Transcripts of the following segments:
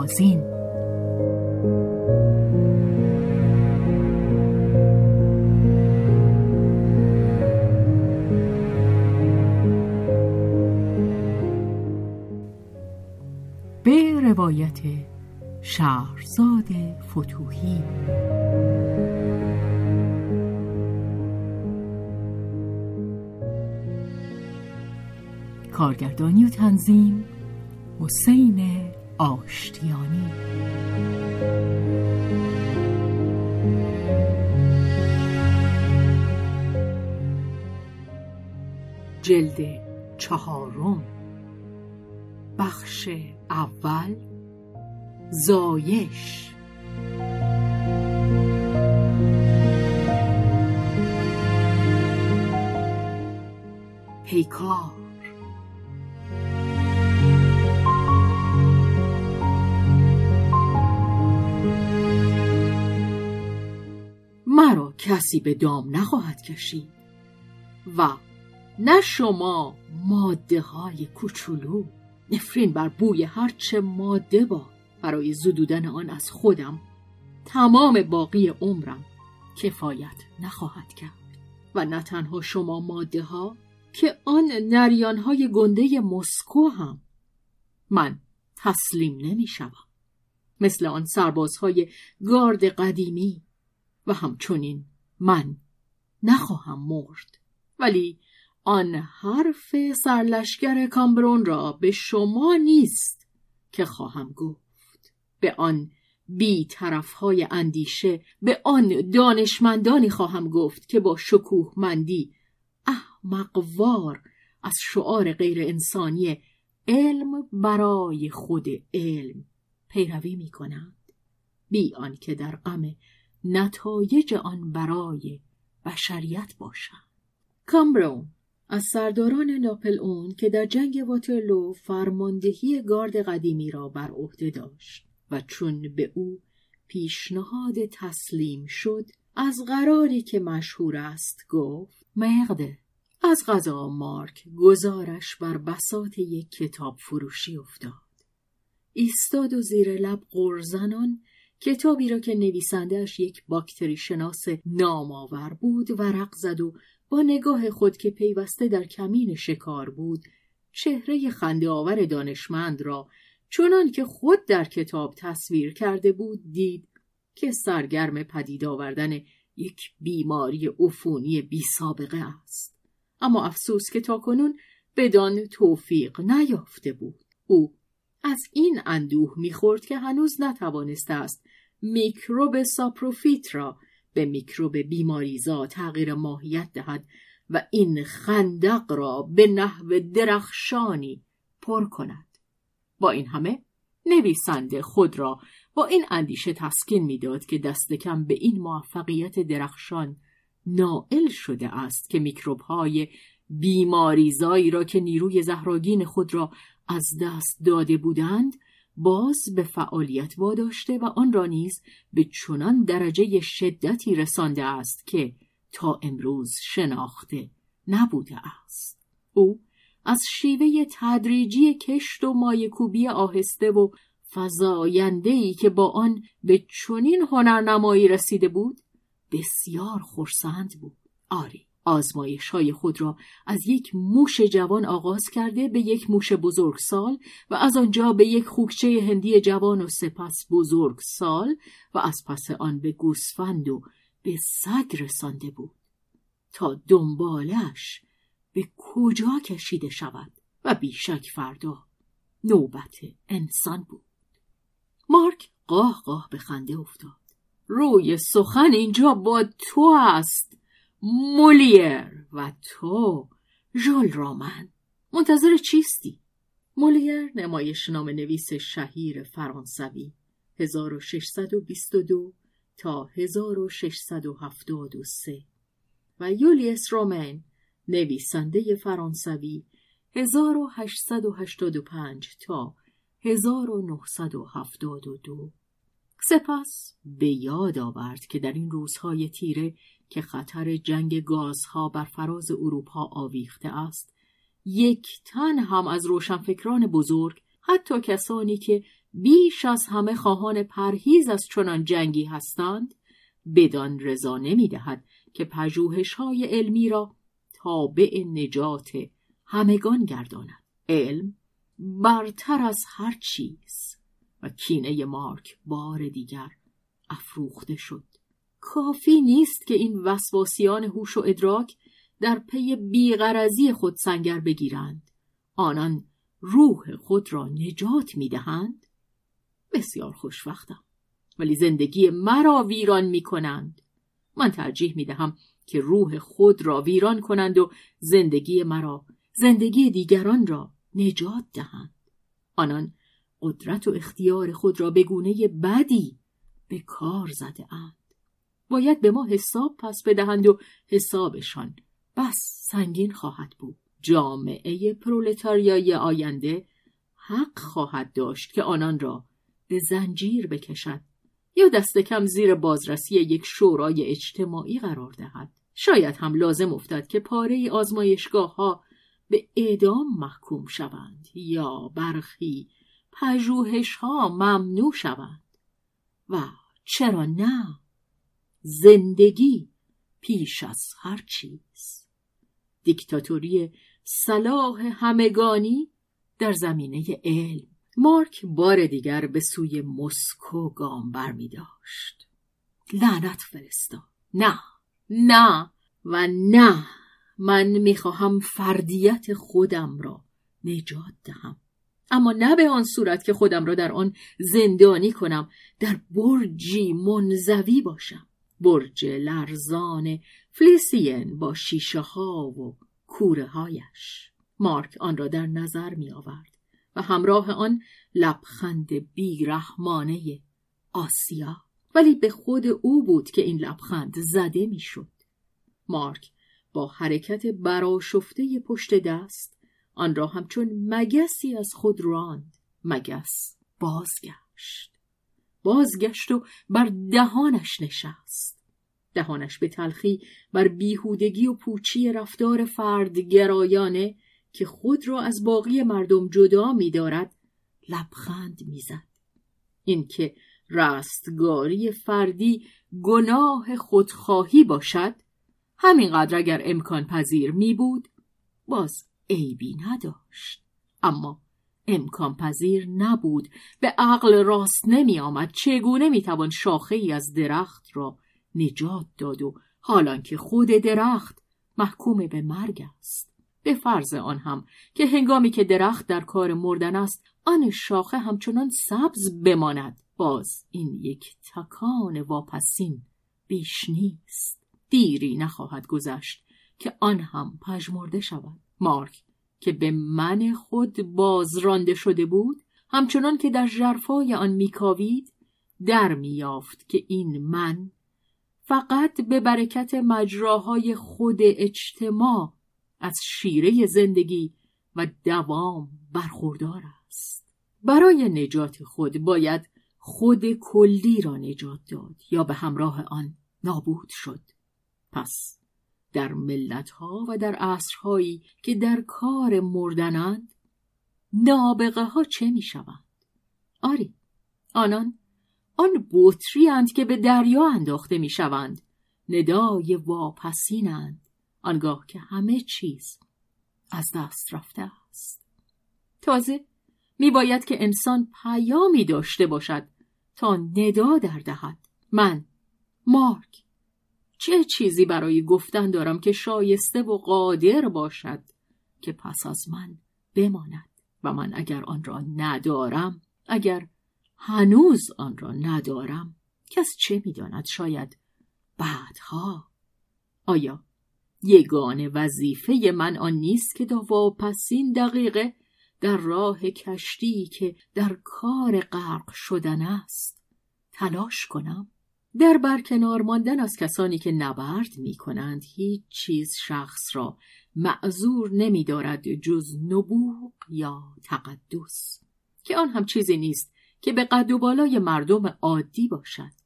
بهازین به روایت شهرزاد فتوهی. کارگردانی و تنظیم حسین آشتیانی. جلد چهارم. بخش اول. زایش. پیکار. کسی به دام نخواهد کشید. و نه شما ماده های کوچولو. نفرین بر بوی هرچه ماده با برای زدودن آن از خودم تمام باقی عمرم کفایت نخواهد کرد. و نه تنها شما ماده ها که آن نریان های گنده مسکو هم. من تسلیم نمی شوم. مثل آن سربازهای گارد قدیمی و همچنین من نخواهم مرد. ولی آن حرف سرلشگر کامبرون را به شما نیست که خواهم گفت. به آن بی طرف های اندیشه به آن دانشمندانی خواهم گفت که با شکوهمندی احمقوار از شعار غیر انسانی علم برای خود علم پیروی می کنند بی آنکه در غم نتایج آن برای بشریت باشند کامبرون از سرداران ناپل اون که در جنگ واترلو فرماندهی گارد قدیمی را بر عهده داشت و چون به او پیشنهاد تسلیم شد از قراری که مشهور است گفت مقده از غذا مارک گزارش بر بسات یک کتاب فروشی افتاد. ایستاد و زیر لب قرزنان کتابی را که نویسندهش یک باکتری شناس نامآور بود ورق زد و با نگاه خود که پیوسته در کمین شکار بود چهره خنده آور دانشمند را چونان که خود در کتاب تصویر کرده بود دید که سرگرم پدید آوردن یک بیماری عفونی بی سابقه است. اما افسوس که تاکنون بدان توفیق نیافته بود. او از این اندوه می‌خورد که هنوز نتوانسته است میکروب ساپروفیت را به میکروب بیماریزا تغییر ماهیت دهد و این خندق را به نحو درخشانی پر کند. با این همه نویسنده خود را با این اندیشه تسکین می‌داد که دست کم به این موفقیت درخشان نائل شده است که میکروب های بیماریزایی را که نیروی زهراگین خود را از دست داده بودند باز به فعالیت واداشته و آن را نیز به چنان درجه شدتی رسانده است که تا امروز شناخته نبوده است. او از شیوه تدریجی کشت و مایکوبی آهسته و فضایندهی که با آن به چنین هنرنمایی رسیده بود بسیار خورسند بود. آری آزمایش های خود را از یک موش جوان آغاز کرده به یک موش بزرگسال و از آنجا به یک خوکچه هندی جوان و سپس بزرگسال و از پس آن به گوسفند و به سگ رسانده بود تا دنبالش به کجا کشیده شود و بیشک فردا نوبت انسان بود. مارک قاه قاه به خنده افتاد. روی سخن اینجا با تو است. مولیر و تو ژول رامن منتظر چیستی؟ مولیر نام نویس شهیر فرانسوی. 1622 تا 1673 و یولیس رومن نویسنده فرانسوی 1885 تا 1972 سپس به یاد آورد که در این روزهای تیره که خطر جنگ گازها بر فراز اروپا آویخته است یک تن هم از روشنفکران بزرگ حتی کسانی که بیش از همه خواهان پرهیز از چنان جنگی هستند بدان رضا نمی‌دهد که پژوهش های علمی را تابع نجات همگان گرداند. علم برتر از هر چیز و کینه مارک بار دیگر افروخته شد. کافی نیست که این وسواسیان هوش و ادراک در پی بیغرزی خود سنگر بگیرند. آنان روح خود را نجات می‌دهند. بسیار خوشوقتم ولی زندگی مرا ویران می کنند من ترجیح می دهم که روح خود را ویران کنند و زندگی مرا زندگی دیگران را نجات دهند. آنان قدرت و اختیار خود را به گونه بدی به کار زده اند. باید به ما حساب پس بدهند و حسابشان بس سنگین خواهد بود. جامعه پرولتاریای آینده حق خواهد داشت که آنان را به زنجیر بکشد یا دست کم زیر بازرسی یک شورای اجتماعی قرار دهد. شاید هم لازم افتد که پاره آزمایشگاه ها به اعدام محکوم شوند یا برخی پژوهش ها ممنوع شوند. و چرا نه؟ زندگی پیش از هر چیز. دیکتاتوری صلاح همگانی در زمینه علم. مارک بار دیگر به سوی مسکو گام بر می داشت. لعنت فرستا. نه نه و نه. من می‌خواهم فردیت خودم را نجات دهم. اما نه به آن صورت که خودم را در آن زندانی کنم. در برجی منزوی باشم. برج لرزان فلیسین با شیشه ها و کوره هایش. مارک آن را در نظر می آورد و همراه آن لبخند بیرحمانه آسیا. ولی به خود او بود که این لبخند زده می‌شد. مارک با حرکت براشفته پشت دست آن را همچون مگسی از خود راند. مگس بازگشت. بازگشت و بر دهانش نشست. دهانش به تلخی بر بیهودگی و پوچی رفتار فردگرایانه که خود را از باقی مردم جدا می‌دارد لبخند می‌زد. اینکه رستگاری فردی گناه خودخواهی باشد همینقدر اگر امکان پذیر می بود باز عیبی نداشت. اما امکان پذیر نبود به عقل راست نمی آمد چگونه می توان شاخه ای از درخت را نجات داد و حالان که خود درخت محکوم به مرگ است. به فرض آن هم که هنگامی که درخت در کار مردن است آن شاخه همچنان سبز بماند. باز این یک تکان واپسین بیش نیست. دیری نخواهد گذشت که آن هم پژمرده شود. مارک که به من خود بازرانده شده بود همچنان که در جرفای آن میکاوید در میافت که این من فقط به برکت مجراهای خود اجتماع از شیره زندگی و دوام برخوردار است. برای نجات خود باید خود کلی را نجات داد یا به همراه آن نابود شد. پس در ملتها و در عصرهایی که در کار مردنند نابغه ها چه می شوند؟ آری آنان آن بطری که به دریا انداخته می شوند ندای واپسینند آنگاه که همه چیز از دست رفته است. تازه می باید که انسان پیامی داشته باشد تا ندا در دهد. من مارک. چه چیزی برای گفتن دارم که شایسته و قادر باشد که پس از من بماند؟ و من اگر آن را ندارم اگر هنوز آن را ندارم کس چه می‌داند؟ شاید بعدها. آیا یگان وظیفه من آن نیست که تا واپسین دقیقه در راه کشتی که در کار غرق شدن است تلاش کنم؟ در برکنار ماندن از کسانی که نبرد می کنند هیچ چیز شخص را معذور نمی دارد جز نبوغ یا تقدس که آن هم چیزی نیست که به قد و بالای مردم عادی باشد.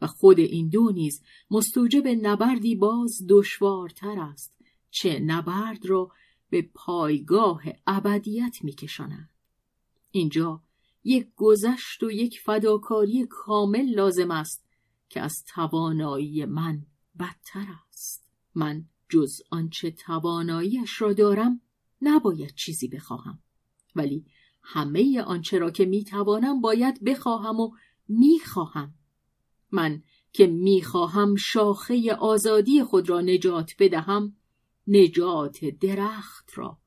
و خود این دو نیز مستوجب نبردی باز دشوارتر است چه نبرد را به پایگاه ابدیت میکشانند اینجا یک گذشت و یک فداکاری کامل لازم است که از توانایی من بدتر است. من جز آنچه تواناییش را دارم نباید چیزی بخواهم. ولی همه آنچه را که می‌توانم باید بخواهم و می‌خواهم. من که می‌خواهم شاخه آزادی خود را نجات بدهم نجات درخت را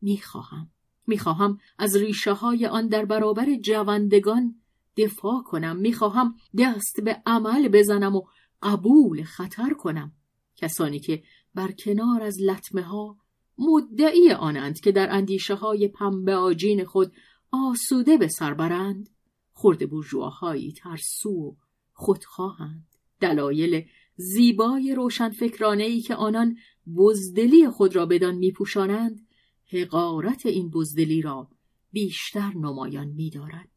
می‌خواهم. می‌خواهم از ریشه های آن در برابر جوندگان دفاع کنم. می‌خواهم دست به عمل بزنم و قبول خطر کنم. کسانی که بر کنار از لطمه ها مدعی آنند که در اندیشه های پنبه آجین خود آسوده به سر برند خورده برجوهایی ترسو و خودخواهند. دلایل زیبای روشنفکرانه ای که آنان بزدلی خود را بدان میپوشانند حقارت این بزدلی را بیشتر نمایان میدارد.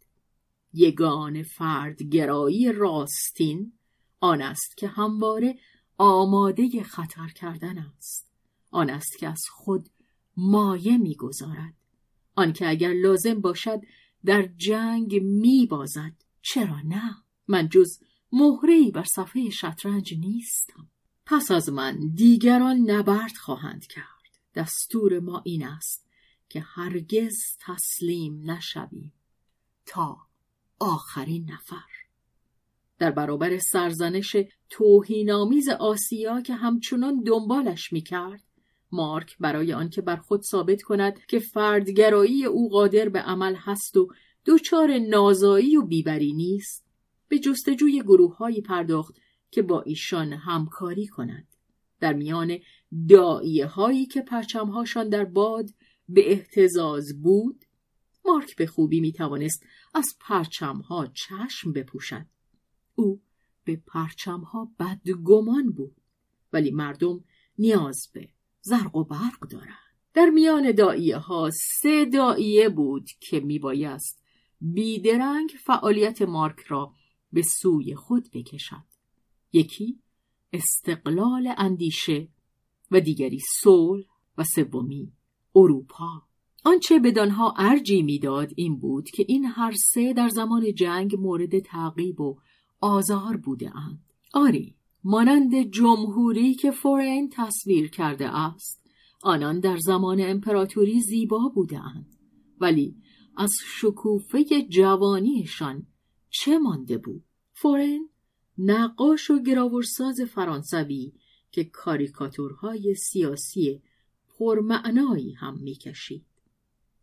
یگان فرد گرایی راستین آن است که همواره آماده خطر کردن است. آن است که از خود مایه می‌گذارد. آنکه اگر لازم باشد در جنگ میبازد. چرا نه؟ من جز مهرهای بر صفحه شطرنج نیستم. پس از من دیگران نبرد خواهند کرد. دستور ما این است که هرگز تسلیم نشویم. تا آخرین نفر. در برابر سرزنش توهینآمیز آسیا که همچنان دنبالش می‌کرد مارک برای آنکه بر خود ثابت کند که فردگرایی او قادر به عمل هست و دچار نازایی و بیبری نیست به جستجوی گروههایی پرداخت که با ایشان همکاری کند در میان دائیه هایی که پرچمهاشان در باد به احتزاز بود مارک به خوبی می توانست از پرچمها چشم بپوشد او به پرچمها بدگمان بود ولی مردم نیاز به زرق و برق دارند. در میان دائیه ها سه دائیه بود که میبایست بیدرنگ فعالیت مارک را به سوی خود بکشد. یکی استقلال اندیشه و دیگری صلح و سومی اروپا. آنچه بدانها ارجی می‌داد این بود که این هر سه در زمان جنگ مورد تعقیب و آزار بوده اند. آری مانند جمهوری که فورین تصویر کرده است آنان در زمان امپراتوری زیبا بوده اند. ولی از شکوفه جوانیشان چه مانده بود فورین نقاش و گراورساز فرانسوی که کاریکاتورهای سیاسی پرمعنایی هم می‌کشید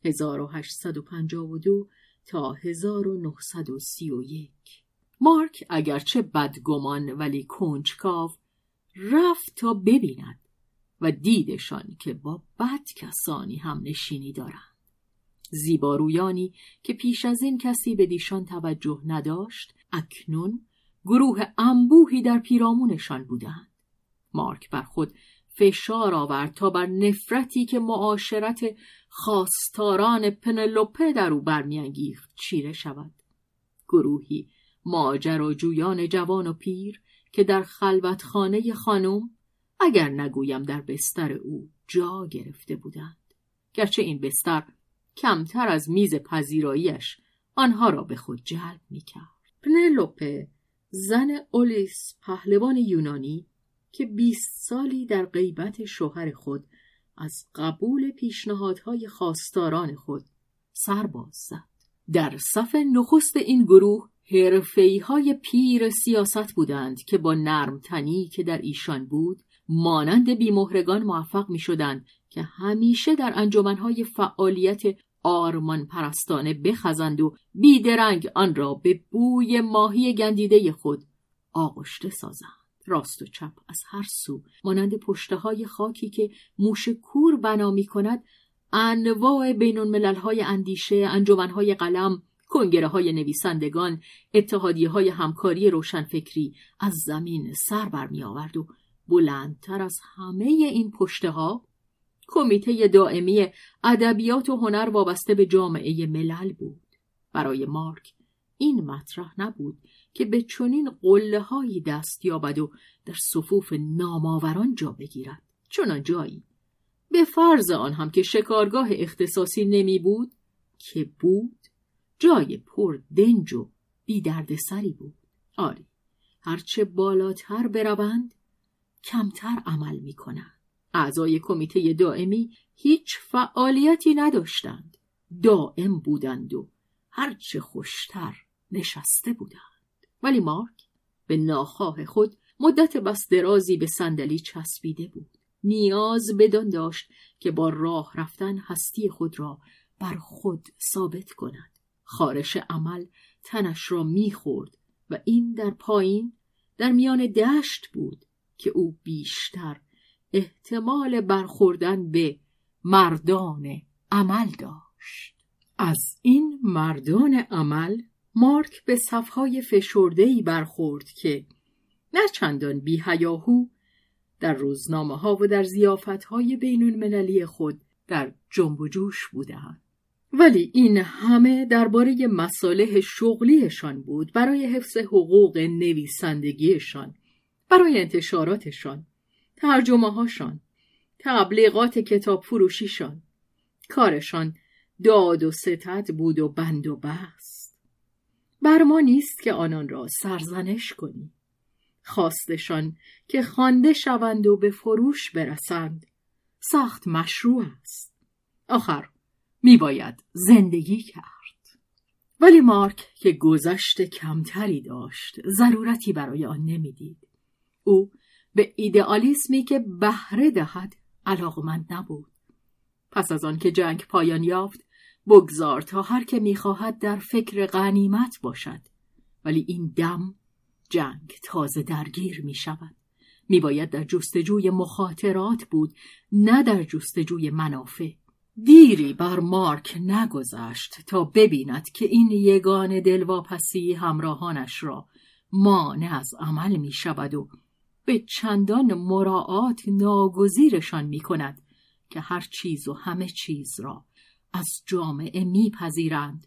1852 تا 1931 مارک اگرچه بدگمان ولی کنجکاو رفت تا ببیند و دیدشان که با بد کسانی هم نشینی دارند. زیبارویانی که پیش از این کسی به دیشان توجه نداشت اکنون گروه انبوهی در پیرامونشان بودند. مارک بر خود فشار آورد تا بر نفرتی که معاشرت خواستاران پنلوپه در او برمیانگیخت چیره شود. گروهی جویان جوان و پیر که در خلوتخانه خانم اگر نگویم در بستر او جا گرفته بودند. گرچه این بستر کمتر از میز پذیراییش آنها را به خود جلب می‌کرد. پنلوپه زن اولیس پهلوان یونانی که بیست سالی در غیبت شوهر خود از قبول پیشنهادهای خواستاران خود سرباز زد در صف نخست این گروه حرفی های پیر سیاست بودند که با نرمتنی که در ایشان بود مانند بیمهرگان موفق می شدند که همیشه در انجمنهای فعالیت آرمان پرستانه بخزند و بیدرنگ آن را به بوی ماهی گندیده خود آغشته سازند. راست و چپ از هر سو مانند پشته های خاکی که موش کور بنا می کند انواع بین های اندیشه، های قلم، کنگره های نویسندگان، اتحادیه های همکاری روشنفکری از زمین سر برمی آورد و بلندتر از همه این پشته ها کمیته دائمی ادبیات و هنر وابسته به جامعه ملل بود. برای مارک این مطرح نبود که به چنین قله هایی دست یابد و در صفوف نامآوران جا بگیرد. چنان جایی. به فرض آن هم که شکارگاه اختصاصی نمی بود که بود. جای پر دنج و بی سری بود. آری هرچه بالاتر بروند کمتر عمل می کنند. اعضای کمیته دائمی هیچ فعالیتی نداشتند. دائم بودند و هرچه خوشتر نشسته بودند. ولی مارک به ناخواه خود مدت بس درازی به صندلی چسبیده بود. نیاز بدان داشت که با راه رفتن هستی خود را بر خود ثابت کند. خارش عمل تنش را می‌خورد و این در پایین در میان دشت بود که او بیشتر احتمال برخوردن به مردان عمل داشت. از این مردان عمل مارک به صفهای فشردهی برخورد که نه چندان بی هیاهو در روزنامه ها و در زیافت های بین المللی خود در جنب و جوش بودند. ولی این همه درباره مصالح شغلیشان بود برای حفظ حقوق نویسندگیشان برای انتشاراتشان ترجمه هاشان تبلیغات کتاب فروشیشان کارشان داد و ستد بود و بند و بست بر ما نیست که آنان را سرزنش کنیم خواستشان که خوانده شوند و به فروش برسند. سخت مشروع است. آخر میباید زندگی کرد. ولی مارک که گذشت کمتری داشت ضرورتی برای آن نمی‌دید. او به ایدئالیسمی که بهره دهد علاقمند نبود. پس از آن که جنگ پایان یافت بگذار تا هر که می‌خواهد در فکر غنیمت باشد ولی این دم جنگ تازه درگیر می شود. می باید در جستجوی مخاطرات بود نه در جستجوی منافع. دیری بر مارک نگذشت تا ببیند که این یگان دلواپسی همراهانش را مانع از عمل می شود و به چندان مراعات ناگزیرشان می کند که هر چیز و همه چیز را از جامعه میپذیرند.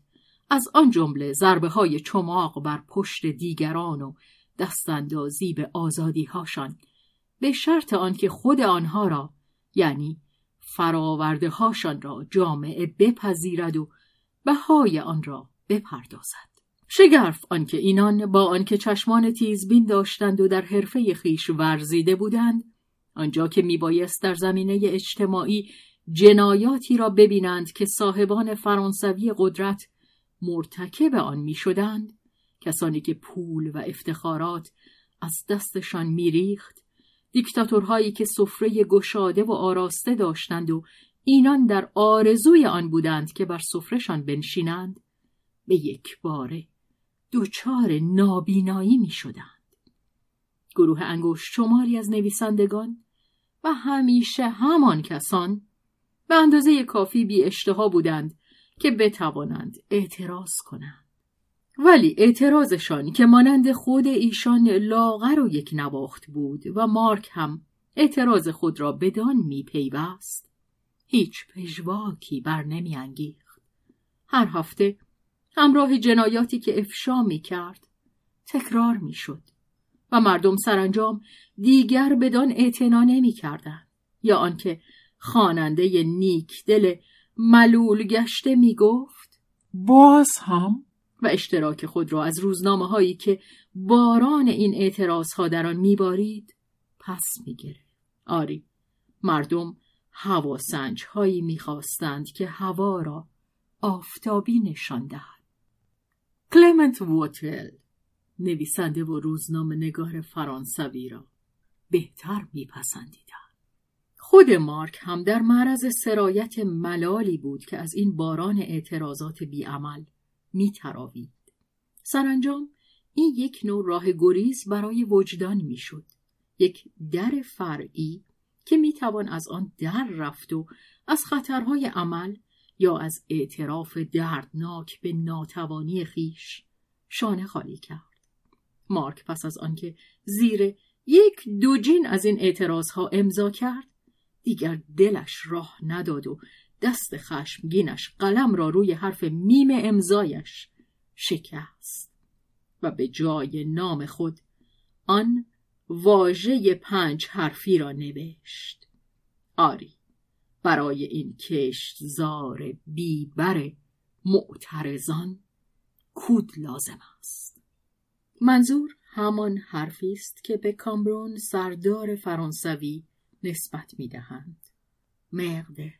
از آن جمله ضربه های چماق بر پشت دیگران و دستاندازی به آزادی هاشان به شرط آنکه خود آنها را یعنی فراورده هاشان را جامعه بپذیرد و بهای آن را بپردازد. شگرف آنکه اینان با آنکه چشمان تیزبین داشتند و در حرفه خیش ورزیده بودند آنجا که میبایست در زمینه اجتماعی جنایاتی را ببینند که صاحبان فرانسوی قدرت مرتکب آن می‌شدند کسانی که پول و افتخارات از دستشان میریخت دیکتاتورهایی که سفره گشاده و آراسته داشتند و اینان در آرزوی آن بودند که بر سفرهشان بنشینند به یک باره دوچار نابینایی می شدند. گروه انگوش شماری از نویسندگان و همیشه همان کسان به اندازه کافی بی اشتها بودند که بتوانند اعتراض کنند. ولی اعتراضشان که مانند خود ایشان لاغر و یک نواخت بود و مارک هم اعتراض خود را بدان میپیوست هیچ پژواکی بر نمیانگیخت هر هفته همراه جنایاتی که افشا می کرد تکرار می شد و مردم سرانجام دیگر بدان اعتنا نمی کردن. یا آنکه خواننده نیک دل ملول گشته می گفت باز هم؟ و اشتراک خود را از روزنامه هایی که باران این اعتراض ها در آن میبارید پس می‌گیره. آری مردم هواسنج هایی می‌خواستند که هوا را آفتابی نشان دهد. کلمنت ووتل نویسنده و روزنامه نگار فرانسوی را بهتر میپسندیدند خود مارک هم در معرض سرایت ملالی بود که از این باران اعتراضات بیعمل میتراوید. سرانجام این یک نوع راه گریز برای وجدان می‌شد. یک در فرعی که می‌توان از آن در رفت و از خطرهای عمل یا از اعتراف دردناک به ناتوانی خیش شانه خالی کرد. مارک پس از آنکه زیر یک دوجین از این اعتراضها امضا کرد دیگر دلش راه نداد و دست خشمگینش قلم را روی حرف میم امضایش شکست و به جای نام خود آن واژه پنج حرفی را نوشت. آری برای این کشتزار بیبر معترضان کود لازم است. منظور همان حرفی است که به کامرون سردار فرانسوی نسبت می‌دهند. مرده.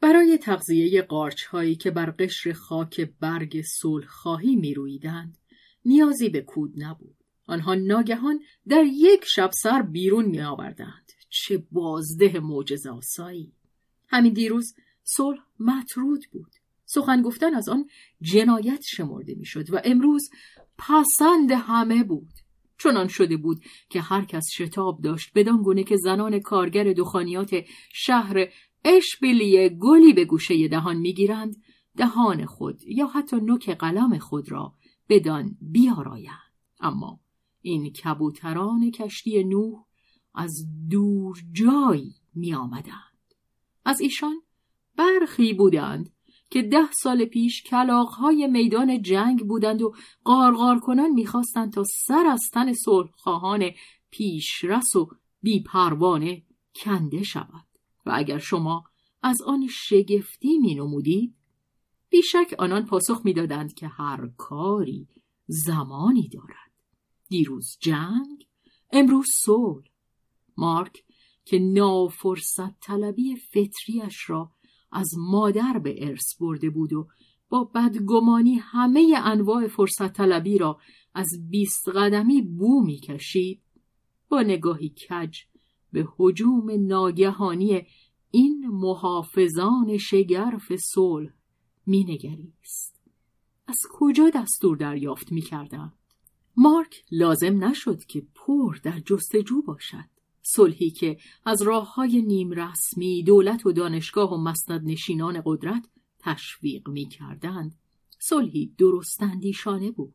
برای تغذیه قارچ هایی که بر قشر خاک برگ صلح خواهی می رویدند نیازی به کود نبود. آنها ناگهان در یک شب سر بیرون می آوردند چه بازده معجزه آسایی همین دیروز صلح مطرود بود. سخن گفتن از آن جنایت شمرده می‌شد و امروز پسند همه بود. چنان شده بود که هر کس شتاب داشت بدان گونه که زنان کارگر دخانیات شهر اشبیلیه گلی به گوشه دهان می‌گیرند دهان خود یا حتی نوک قلم خود را بدان بیارایند اما این کبوتران کشتی نوح از دور جایی می آمدند. از ایشان برخی بودند که ده سال پیش کلاغهای میدان جنگ بودند و قارقار کنان می‌خواستند تا سر از تن صلحخواهان پیشرس و بیپروانه کنده شود. و اگر شما از آن شگفتی می نمودید بیشک آنان پاسخ می‌دادند که هر کاری زمانی دارد. دیروز جنگ امروز صلح. مارک که نافرصت طلبی فطریش را از مادر به ارث برده بود و با بدگمانی همه انواع فرصت طلبی را از بیست قدمی بو می کشید با نگاهی کج به حجوم ناگهانی این محافظان شگرف صلح مینگریست. از کجا دستور دریافت می‌کردند؟ مارک لازم نشد که پر در جستجو باشد. صلحی که از راه های نیم رسمی دولت و دانشگاه و مسند نشینان قدرت تشویق می کردند. صلحی درستندیشانه بود.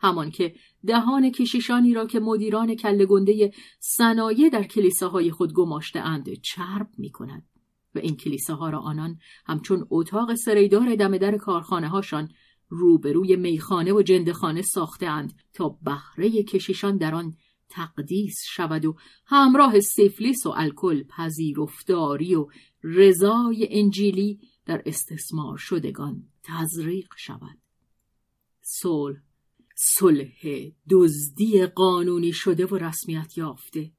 همان که دهان کشیشانی را که مدیران کله گنده صنایع در کلیساهای خود گماشته اند چرب می کند و این کلیساها را آنان همچون اتاق سریدار دم در کارخانه هاشان روبروی میخانه و جندخانه ساخته اند تا بهره کشیشان در آن تقدیس شود و همراه سفلیس و الکل پذیرفتاری و رضای انجیلی در استثمار شدگان تزریق شود. صلح صلح دزدی قانونی شده و رسمیت یافته.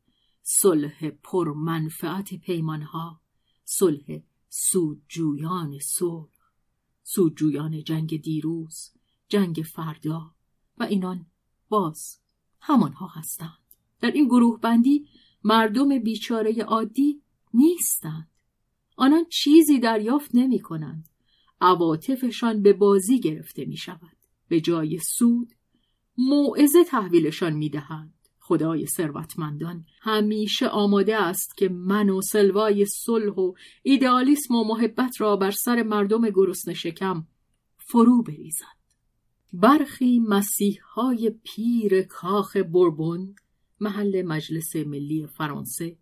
صلح پرمنفعت پیمانها. صلح سودجویان صلح. سودجویان جنگ دیروز جنگ فردا و اینان باز همانها هستند. در این گروه بندی مردم بیچاره عادی نیستند. آنان چیزی دریافت نمی کنند عواطفشان به بازی گرفته می شود به جای سود موعظه تحویلشان می دهند خدای ثروتمندان همیشه آماده است که من و سلوای صلح و ایدئالیسم و محبت را بر سر مردم گرسنه شکم فرو بریزد. برخی مسیح های پیر کاخ بربون محل مجلس ملی فرانسه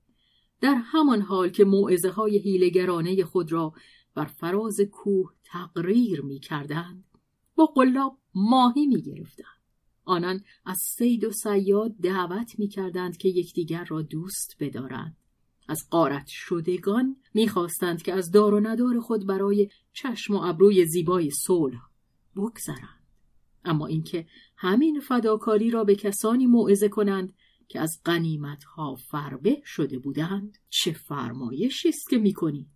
در همان حال که موعظه های هیلگرانه خود را بر فراز کوه تقریر می کردند با قلاب ماهی می گرفتند. آنان از سید و سیاد دعوت می کردند که یکدیگر را دوست بدارند. از قارت شدگان می‌خواستند که از دار و ندار خود برای چشم و ابروی زیبای صلح بگذرند اما اینکه همین فداکاری را به کسانی موعظه کنند که از قنیمت ها فربه شده بودند چه فرمایشی است که می‌کنید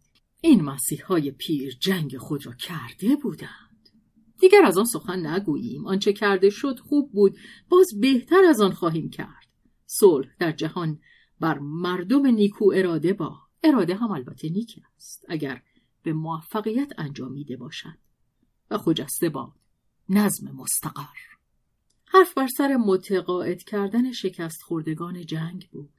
این مسیح های پیر جنگ خود را کرده بودند. دیگر از آن سخن نگوییم. آنچه کرده شد خوب بود. باز بهتر از آن خواهیم کرد. صلح در جهان بر مردم نیکو اراده با. اراده هم البته نیک است اگر به موفقیت انجامیده باشد. و خجسته باد. نظم مستقر. حرف بر سر متقاعد کردن شکست خوردگان جنگ بود.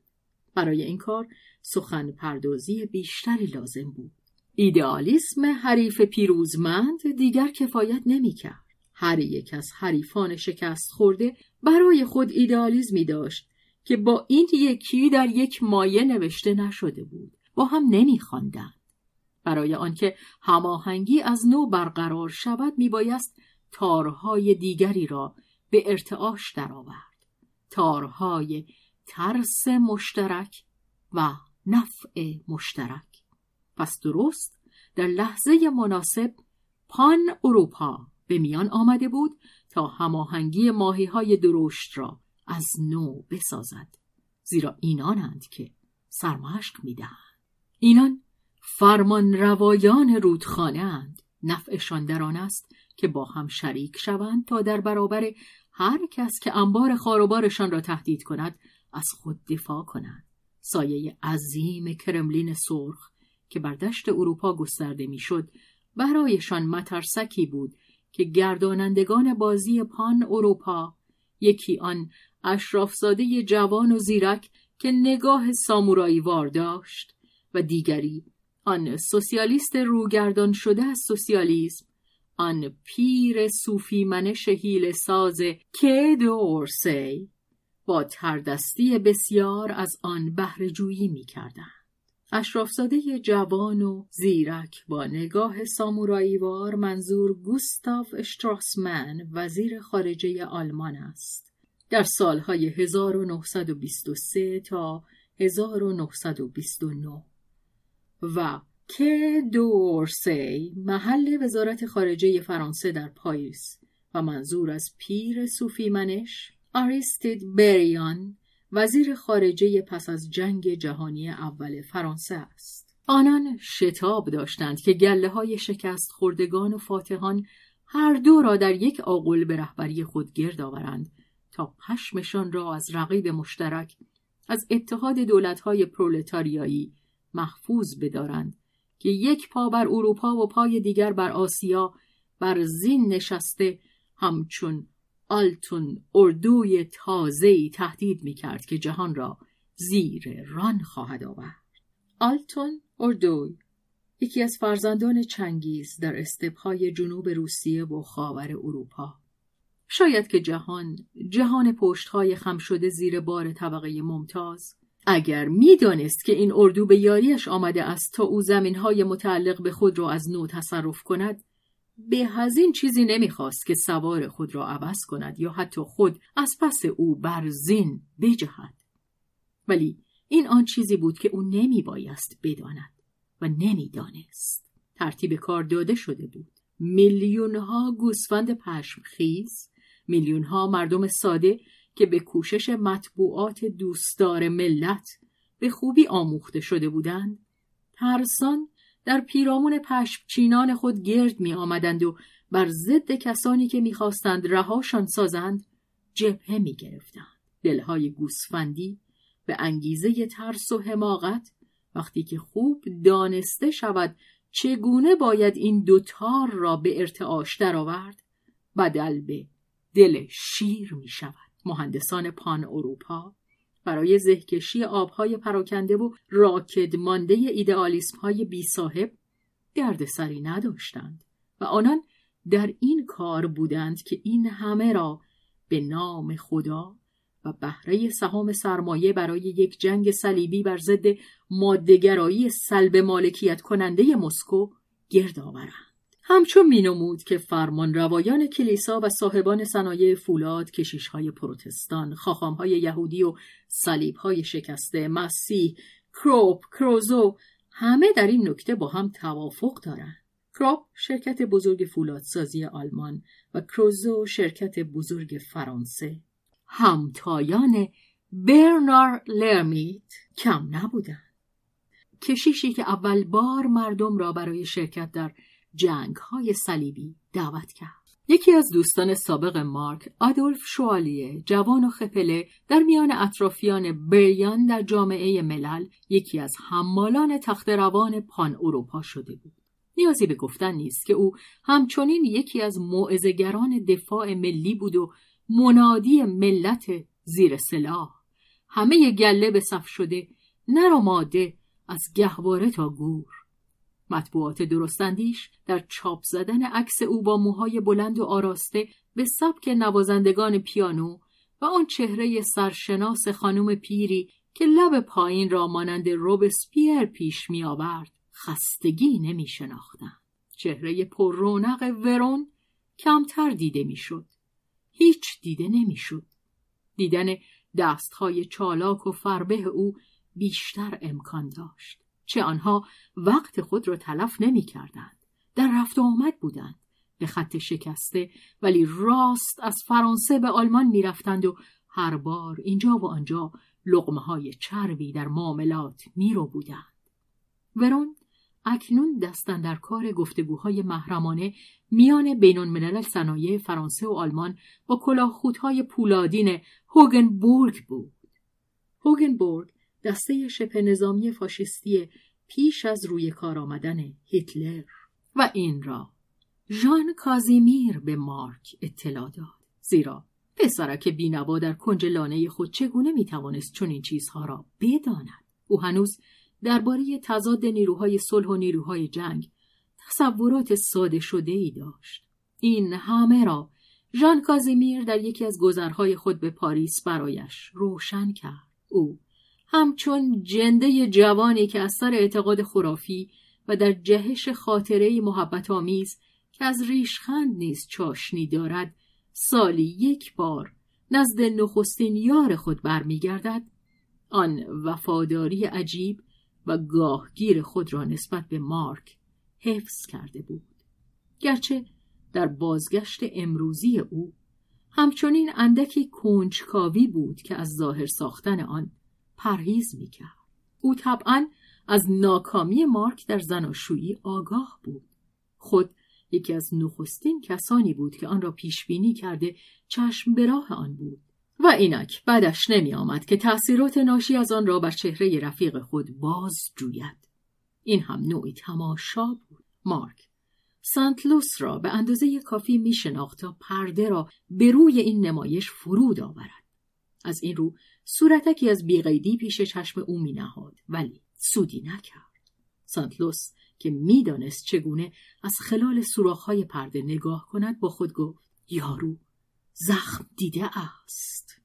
برای این کار سخن پردازی بیشتری لازم بود. ایدئالیسم حریف پیروزمند دیگر کفایت نمی‌کرد. هر یک از حریفان شکست خورده برای خود ایدئالیزمی داشت که با این یکی در یک مایه نوشته نشده بود. با هم نمیخواندند برای آنکه هماهنگی از نو برقرار شود میبایست تارهای دیگری را به ارتعاش درآورد. تارهای ترس مشترک و نفع مشترک. پس درست در لحظه مناسب پان اروپا به میان آمده بود تا هماهنگی ماهی های درشت را از نو بسازد. زیرا اینانند که سرمشق می‌دهند. اینان فرمان روایان رودخانه اند نفعشان در آن است که با هم شریک شوند تا در برابر هر کس که انبار خاروبارشان را تهدید کند از خود دفاع کنند. سایه عظیم کرملین سرخ که بر دشت اروپا گسترده می‌شد برایشان مترسکی بود که گردانندگان بازی پان اروپا یکی آن اشرافزاده جوان و زیرک که نگاه سامورایی وار داشت و دیگری آن سوسیالیست روگردان شده از سوسیالیسم آن پیر صوفی منش هیل ساز که اورسی با تردستی بسیار از آن بهرهجویی می‌کردند. اشرافزاده جوان و زیرک با نگاه ساموراییوار منظور گوستاف اشتراسمن وزیر خارجه آلمان است. در سالهای 1923 تا 1929 و که دورسی محل وزارت خارجه فرانسه در پاریس و منظور از پیر صوفی منش آریستید بریان وزیر خارجه پس از جنگ جهانی اول فرانسه است. آنان شتاب داشتند که گله های شکست خوردگان و فاتحان هر دو را در یک آقل به رهبری خود گرد آورند تا پشمشان را از رقیب مشترک از اتحاد دولتهای پرولتاریایی محفوظ بدارند که یک پا بر اروپا و پای دیگر بر آسیا بر زین نشسته همچون آلتون اردوی تازه‌ای تهدید می‌کرد که جهان را زیر ران خواهد آورد. آلتون اردوی یکی از فرزندان چنگیز در استپهای جنوب روسیه و خاور اروپا شاید که جهان جهان پشتهای خم شده زیر بار طبقه ممتاز اگر می‌دانست که این اردو به یاریش آمده است تا او زمینهای متعلق به خود را از نو تصرف کند به هزین چیزی نمی‌خواست که سوار خود را عوض کند یا حتی خود از پس او بر زین بجهد. ولی این آن چیزی بود که او نمی بایست بداند و نمی‌دانست. ترتیب کار داده شده بود. میلیون ها گوسفند پشم خیز میلیون ها مردم ساده که به کوشش مطبوعات دوستدار ملت به خوبی آموخته شده بودند ترسان در پیرامون چینان خود گرد می آمدند و بر ضد کسانی که می‌خواستند رهاشان سازند جبهه می گرفتند. دلهای گوسفندی به انگیزه ترس و حماقت وقتی که خوب دانسته شود چگونه باید این دوتار را به ارتعاش درآورد بدل به دل شیر می شود. مهندسان پان اروپا برای زهکشی آبهای پراکنده و راکد مانده ایدئالیسم های بی صاحب دردسری نداشتند و آنان در این کار بودند که این همه را به نام خدا و بهره سهام سرمایه برای یک جنگ صلیبی بر ضد مادهگرایی سلب مالکیت کننده مسکو گرد آورند. همچون مینمود که فرمان روایان کلیسا و صاحبان صنایع فولاد های پروتستان های یهودی و های شکسته مسیح کروپ کروزو همه در این نکته با هم توافق دارند. کروپ شرکت بزرگ فولادسازی آلمان و کروزو شرکت بزرگ فرانسه. همتایان برنار لرمیت کم نبودند. کشیشی که اول بار مردم را برای شرکت در جنگ های صلیبی دعوت کرد. یکی از دوستان سابق مارک آدولف شوالیه جوان و خپله در میان اطرافیان بریان در جامعه ملل یکی از حمالان تخت روان پان اروپا شده بود. نیازی به گفتن نیست که او همچنین یکی از معزگران دفاع ملی بود و منادی ملت زیر سلاح. همه گله به صف شده نر از گهواره تا گور. مطبوعات درستندیش در چاپ زدن عکس او با موهای بلند و آراسته به سبک نوازندگان پیانو و آن چهره سرشناس خانم پیری که لب پایین را مانند روبسپیر پیش می آورد خستگی نمی شناختن. چهره پر رونق ورون کمتر دیده می‌شد. هیچ دیده نمی‌شد. دیدن دستهای چالاک و فربه او بیشتر امکان داشت. چه آنها وقت خود را تلف نمی کردند. در رفت و آمد بودند. به خط شکسته ولی راست از فرانسه به آلمان می رفتند و هر بار اینجا و آنجا لغمه های چربی در معاملات می رو بودند. ورون اکنون دستن در کار گفتگوهای محرمانه میان بین الملل صنایع فرانسه و آلمان با کلاهخودهای پولادین هوگنبورگ بود. هوگنبورگ دسته شبه نظامی فاشisتی پیش از روی کار آمدن هیتلر. و این را ژان کازیمیر به مارک اطلاع داد. زیرا پسرک بینوا در کنج لانه خود چگونه می‌توانست چون این چیزها را بداند؟ او هنوز درباره تضاد نیروهای صلح و نیروهای جنگ تصورات ساده شده ای داشت. این همه را ژان کازیمیر در یکی از گذرهای خود به پاریس برایش روشن کرد. او همچون جنده جوانی که از سر اعتقاد خرافی و در جهش خاطره محبت آمیز که از ریشخند نیز چاشنی دارد سالی یک بار نزد نخستین یار خود برمیگردد. آن وفاداری عجیب و گاهگیر خود را نسبت به مارک حفظ کرده بود. گرچه در بازگشت امروزی او همچنین اندکی کنجکاوی بود که از ظاهر ساختن آن پرهیز می‌کرد او طبعا از ناکامی مارک در زناشویی آگاه بود خود یکی از نخستین کسانی بود که آن را پیش بینی کرده چشم به راه آن بود و اینک بعدش نمی آمد که تأثیرات ناشی از آن را بر چهره رفیق خود باز جوید. این هم نوعی تماشا بود. مارک سنت لوس را به اندازه کافی می شناخت تا پرده را به روی این نمایش فرود آورد. از این رو صورتکی از بیقیدی پیش چشم او می نهاد ولی سودی نکرد. سنت لوس که می‌دانست چگونه از خلال سوراخ‌های پرده نگاه کند با خود گفت یارو زخم دیده است.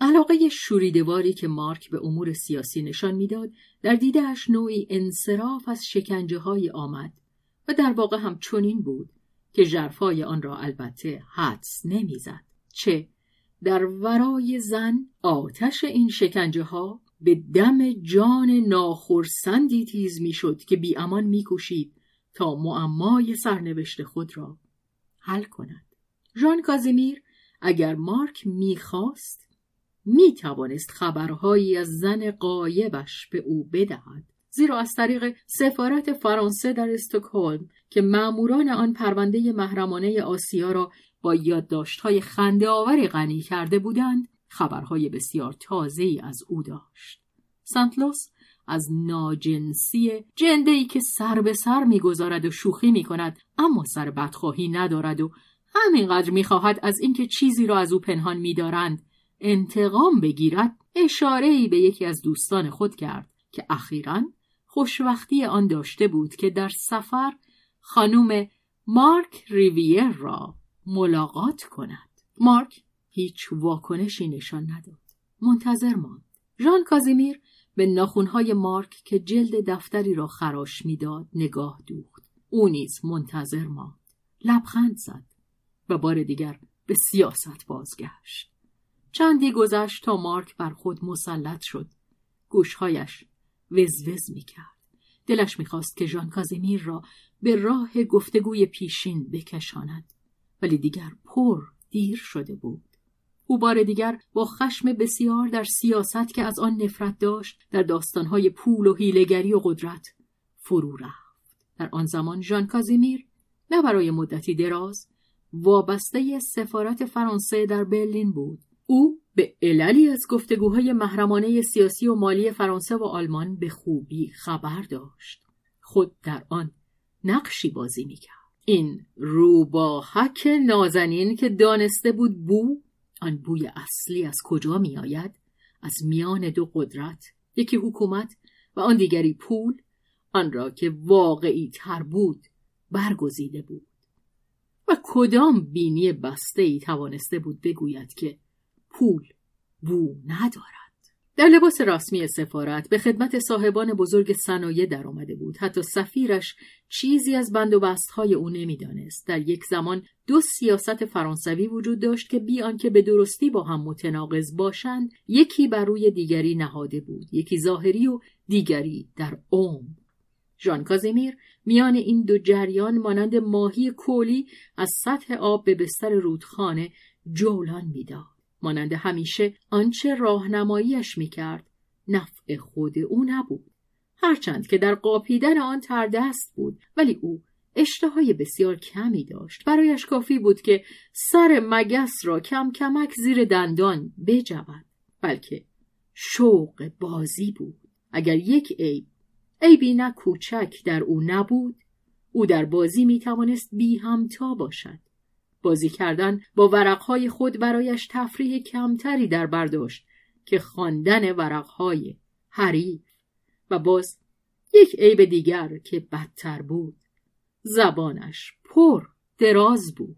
علاقه شوریدواری که مارک به امور سیاسی نشان می‌داد در دیدهش نوعی انصراف از شکنجه های آمد و در واقع هم چنین بود که جرفای آن را البته حدس نمی‌زد چه در ورای زن آتش این شکنجه ها به دم جان ناخرسندی تیز می‌شد که بی امان میکوشید تا معمای سرنوشت خود را حل کند. ژان کازیمیر اگر مارک می‌خواست می‌توانست خبرهایی از زن قایبش به او بدهد. زیرا از طریق سفارت فرانسه در استکهلم که ماموران آن پرونده محرمانه آسیا را با یادداشتهای خنده آوری غنی کرده بودند خبرهای بسیار تازه ای از او داشت. سنتلوس از ناجنسی جنده ای که سر به سر می‌گذارد و شوخی می کند اما سر بدخواهی ندارد و همینقدر می‌خواهد از اینکه چیزی را از او پنهان میدارند. انتقام بگیرد اشاره ای به یکی از دوستان خود کرد که اخیرا خوشوقتی آن داشته بود که در سفر خانم مارک ریویر را ملاقات کند. مارک هیچ واکنشی نشان نداد. منتظر ماند. ژان کازیمیر به ناخونهای مارک که جلد دفتری را خراش می‌داد نگاه دوخت. او نیز منتظر ماند. لبخند زد و بار دیگر به سیاست بازگشت. چندی گذشت تا مارک بر خود مسلط شد. گوشهایش وزوز می‌کرد. دلش می‌خواست که ژان کازیمیر را به راه گفتگوی پیشین بکشاند. ولی دیگر پر دیر شده بود. او بار دیگر با خشم بسیار در سیاست که از آن نفرت داشت در داستانهای پول و هیلگری و قدرت فرو رفت. در آن زمان ژان کازیمیر نه برای مدتی دراز وابسته سفارت فرانسه در برلین بود. او به عللی از گفتگوهای محرمانه سیاسی و مالی فرانسه و آلمان به خوبی خبر داشت. خود در آن نقشی بازی می‌کرد. این روباهک نازنین که دانسته بود بو آن بوی اصلی از کجا میآید؟ از میان دو قدرت یکی حکومت و آن دیگری پول آن را که واقعی تر بود برگزیده بود. و کدام بینی بسته ای توانسته بود بگوید که پول بو ندارد؟ در لباس رسمی سفارت به خدمت صاحبان بزرگ صنایع در آمده بود. حتی سفیرش چیزی از بند و های او نمی‌دانست. در یک زمان دو سیاست فرانسوی وجود داشت که بی آنکه به درستی با هم متناقض باشند یکی بر روی دیگری نهاده بود یکی ظاهری و دیگری در عمق. ژان کازیمیر میان این دو جریان مانند ماهی کولی از سطح آب به بستر رودخانه جولان می‌داد. مانند همیشه آنچه راهنماییش می‌کرد. نفع خود او نبود. هرچند که در قاپیدن آن تردست بود ولی او اشتهای بسیار کمی داشت. برایش کافی بود که سر مگس را کم کمک زیر دندان بجود بلکه شوق بازی بود. اگر یک عیب عیبی نه کوچک در او نبود او در بازی می توانست بی همتا باشد. بازی کردن با ورقهای خود برایش تفریح کمتری در برداشت که خواندن ورقهای حریف و باز یک عیب دیگر که بدتر بود. زبانش پر دراز بود.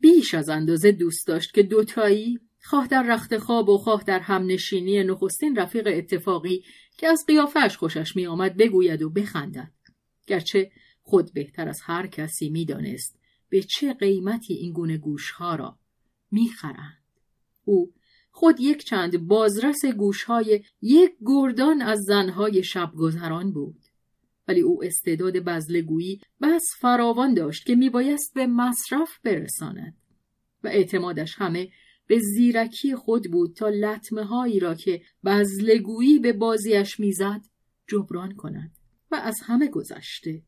بیش از اندازه دوست داشت که دوتایی خواه در رخت خواب و خواه در همنشینی نخستین رفیق اتفاقی که از قیافش خوشش می آمد بگوید و بخندد. گرچه خود بهتر از هر کسی می‌دانست به چه قیمتی این گونه گوشها را می‌خرند؟ او خود یک چند بازرس گوشهای یک گردان از زنهای شبگذران بود. ولی او استعداد بزلگویی بس فراوان داشت که میبایست به مصرف برساند و اعتمادش همه به زیرکی خود بود تا لطمه هایی را که بزلگویی به بازیش می‌زد جبران کند و از همه گذشته.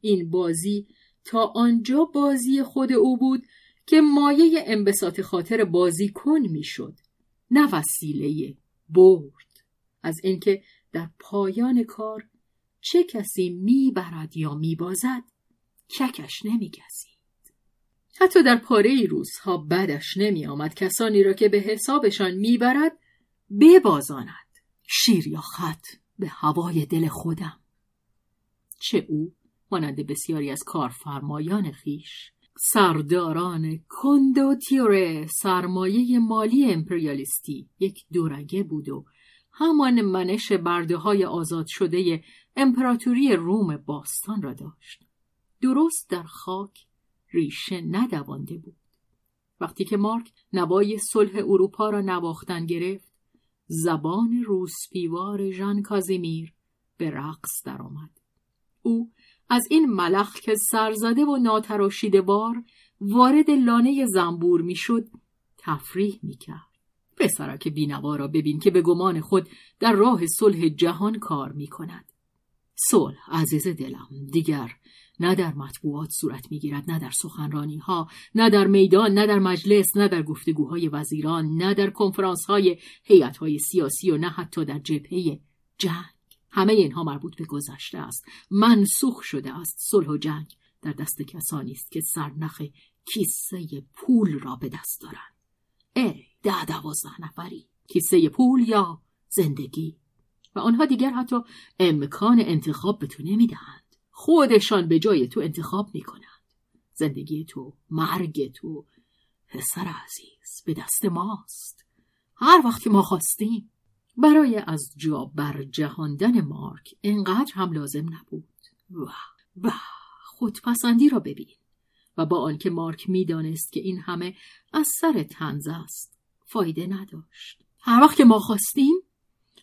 این بازی تا آنجا بازی خود او بود که مایه انبساط خاطر بازی کن می‌شد نه وسیله برد. از اینکه در پایان کار چه کسی می‌برد یا میبازد ککش نمیگزید. حتی در پاره روزها بدش نمی آمد کسانی را که به حسابشان می‌برد ببازاند. شیر یا خط به هوای دل خودم. چه او مانند بسیاری از کارفرمایان خیش. سرداران کندوتیور سرمایه مالی امپریالیستی. یک دورگه بود و همان منش برده های آزاد شده امپراتوری روم باستان را داشت. درست در خاک ریشه ندوانده بود. وقتی که مارک نوای صلح اروپا را نواختن گرفت زبان روسپیوار ژان کازیمیر به رقص درآمد. او از این ملخ که سرزده و ناتراشیده بار وارد لانه زنبور می‌شد تفریح می‌کرد. پسرک بینوا را ببین که به گمان خود در راه صلح جهان کار می‌کند. صلح عزیز دلم دیگر نه در مطبوعات صورت می‌گیرد نه در سخنرانی ها نه در میدان نه در مجلس نه در گفتگوهای وزیران نه در کنفرانس های هیئت های سیاسی و نه حتی در جبهه جنگ. همه اینها مربوط به گذشته است. منسوخ شده است. صلح و جنگ در دست کسانی است که سرنخ کیسه پول را به دست دارند. ای ده دوازده نفری کیسه پول یا زندگی؟ و آنها دیگر حتی امکان انتخاب به تو نمی‌دهند. خودشان به جای تو انتخاب می‌کنند. زندگی تو مرگ تو پسر عزیز به دست ماست. هر وقت که ما خواستیم برای از جا بر جهاندن مارک انقدر هم لازم نبود. و و خودپسندی را ببین و با آنکه مارک می‌دانست که این همه از سر تنز است فایده نداشت. هر وقت که ما خواستیم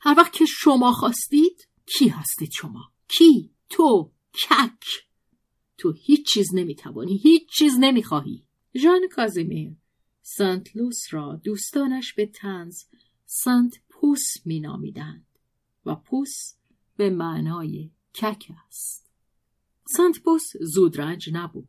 هر وقت که شما خواستید کی هستید شما؟ کی؟ تو؟ کک؟ تو هیچ چیز نمی‌توانی هیچ چیز نمی‌خواهی. ژان کازیمیر سنت لوس را دوستانش به تنز سنت پوس مینامیدند و پوس به معنای کک است. سنت پوس زودرنج نبود.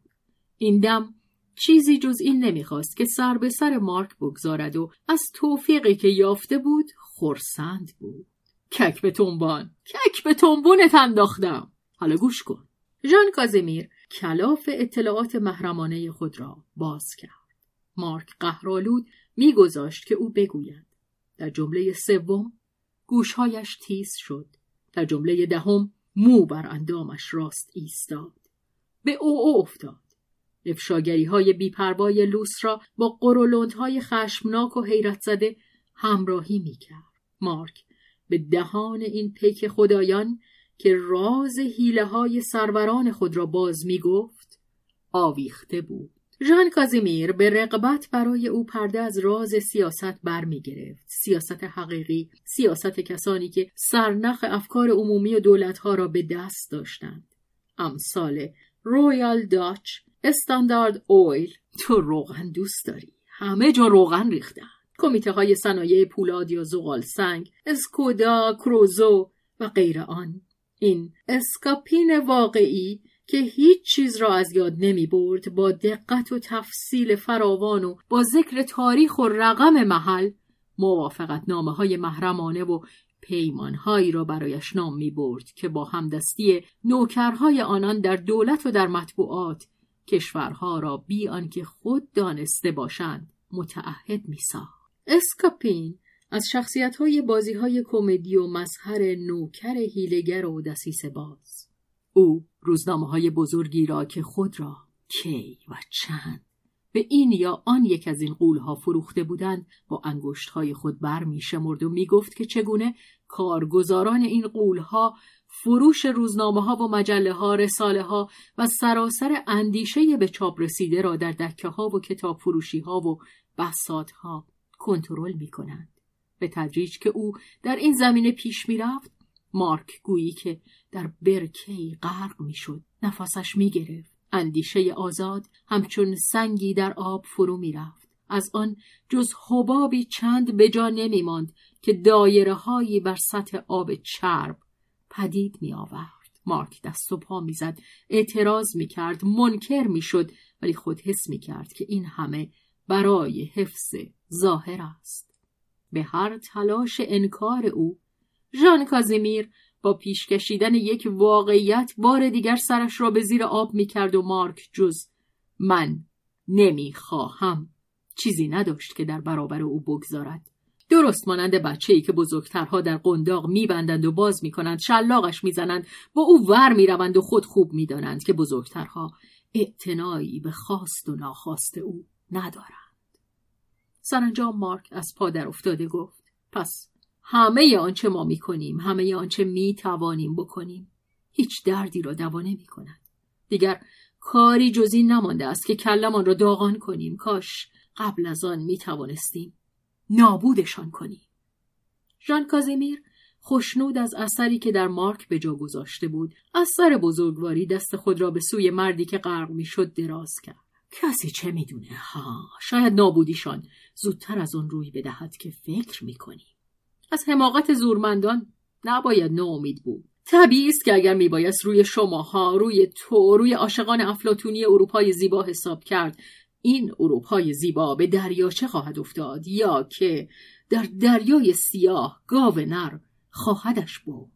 این دم چیزی جز این نمی‌خواست که سر به سر مارک بگذارد و از توفیقی که یافته بود خورسند بود. کک به تنبان کک به تنبونت انداختم. حالا گوش کن. ژان کازمیر کلاف اطلاعات محرمانه خود را باز کرد. مارک قهرالود میگذاشت که او بگوید. در جمله سوم گوشهایش تیز شد در جمله دهم مو بر اندامش راست ایستاد به او, او افتاد افشاگری های بیپروای لوس را با قرولوند های خشمناک و حیرت زده همراهی می کرد. مارک به دهان این پیک خدایان که راز حیله های سروران خود را باز می گفت آویخته بود. ژان کازیمیر به رقبت برای او پرده از راز سیاست برمی گرفت. سیاست حقیقی، سیاست کسانی که سرنخ افکار عمومی و دولتها را به دست داشتند. امثال رویال داچ، استاندارد اویل تو روغن دوست داری همه جا روغن ریختن کمیته های صنایع پولاد یا زغال سنگ اسکودا کروزو و غیر آن این اسکاپین واقعی که هیچ چیز را از یاد نمی برد با دقت و تفصیل فراوان و با ذکر تاریخ و رقم محل موافقت نامه های محرمانه و پیمانهایی را برایش نام می برد که با همدستی نوکرهای آنان در دولت و در مطبوعات کشورها را بی آنکه خود دانسته باشند متعهد میساخت اسکاپین از شخصیت های بازی های کمدی و مظهر نوکر هیلگر و دسیس باز. او روزنامه های بزرگی را که خود را کی و چند به این یا آن یک از این قولها فروخته بودند با انگشت های خود بر می شمرد و می گفت که چگونه کارگزاران این قولها فروش روزنامه ها و مجله ها رساله ها و سراسر اندیشه به چاپ رسیده را در دکه ها و کتاب فروشی ها و بحثات ها کنترل می کنند. به تدریج که او در این زمینه پیش می رفت مارک گویی که در برکهی غرق می شد نفسش می گرفت اندیشه آزاد همچون سنگی در آب فرو می رفت از آن جز حبابی چند به جا نمی ماند که دایره هایی بر سطح آب چرب پدید می آورد. مارک دست و پا می‌زد اعتراض می کرد منکر می شد ولی خود حس می کرد که این همه برای حفظ ظاهر است. به هر تلاش انکار او ژان کازیمیر با پیش کشیدن یک واقعیت بار دیگر سرش را به زیر آب می کرد و مارک جز من نمی خواهم چیزی نداشت که در برابر او بگذارد. درست مانند بچه ای که بزرگترها در قنداق میبندند و باز می‌کنند شلاقش می‌زنند با او ور می‌روند و خود خوب می‌دانند که بزرگترها اعتنایی به خواست و ناخواست او ندارند. سرانجام مارک از پادر افتاده گفت پس همه آنچه ما می‌کنیم همه آنچه می‌توانیم بکنیم هیچ دردی را دوا نمی‌کند. دیگر کاری جزی نمانده است که کلمان را داغان کنیم. کاش قبل از آن می‌توانستیم نابودشان کنی. ژان کازیمیر خوشنود از اثری که در مارک به جا گذاشته بود از سر بزرگواری دست خود را به سوی مردی که غرق می‌شد دراز کرد. کسی چه می‌دونه؟ ها شاید نابودیشان زودتر از آن روی بدهد که فکر می‌کنی از حماقت زورمندان نباید ناامید بود. طبیعی است که اگر میبایست روی شماها روی تو روی عاشقان افلاتونی اروپای زیبا حساب کرد این اروپای زیبا به دریاچه خواهد افتاد یا که در دریای سیاه گاو نر خواهدش برد.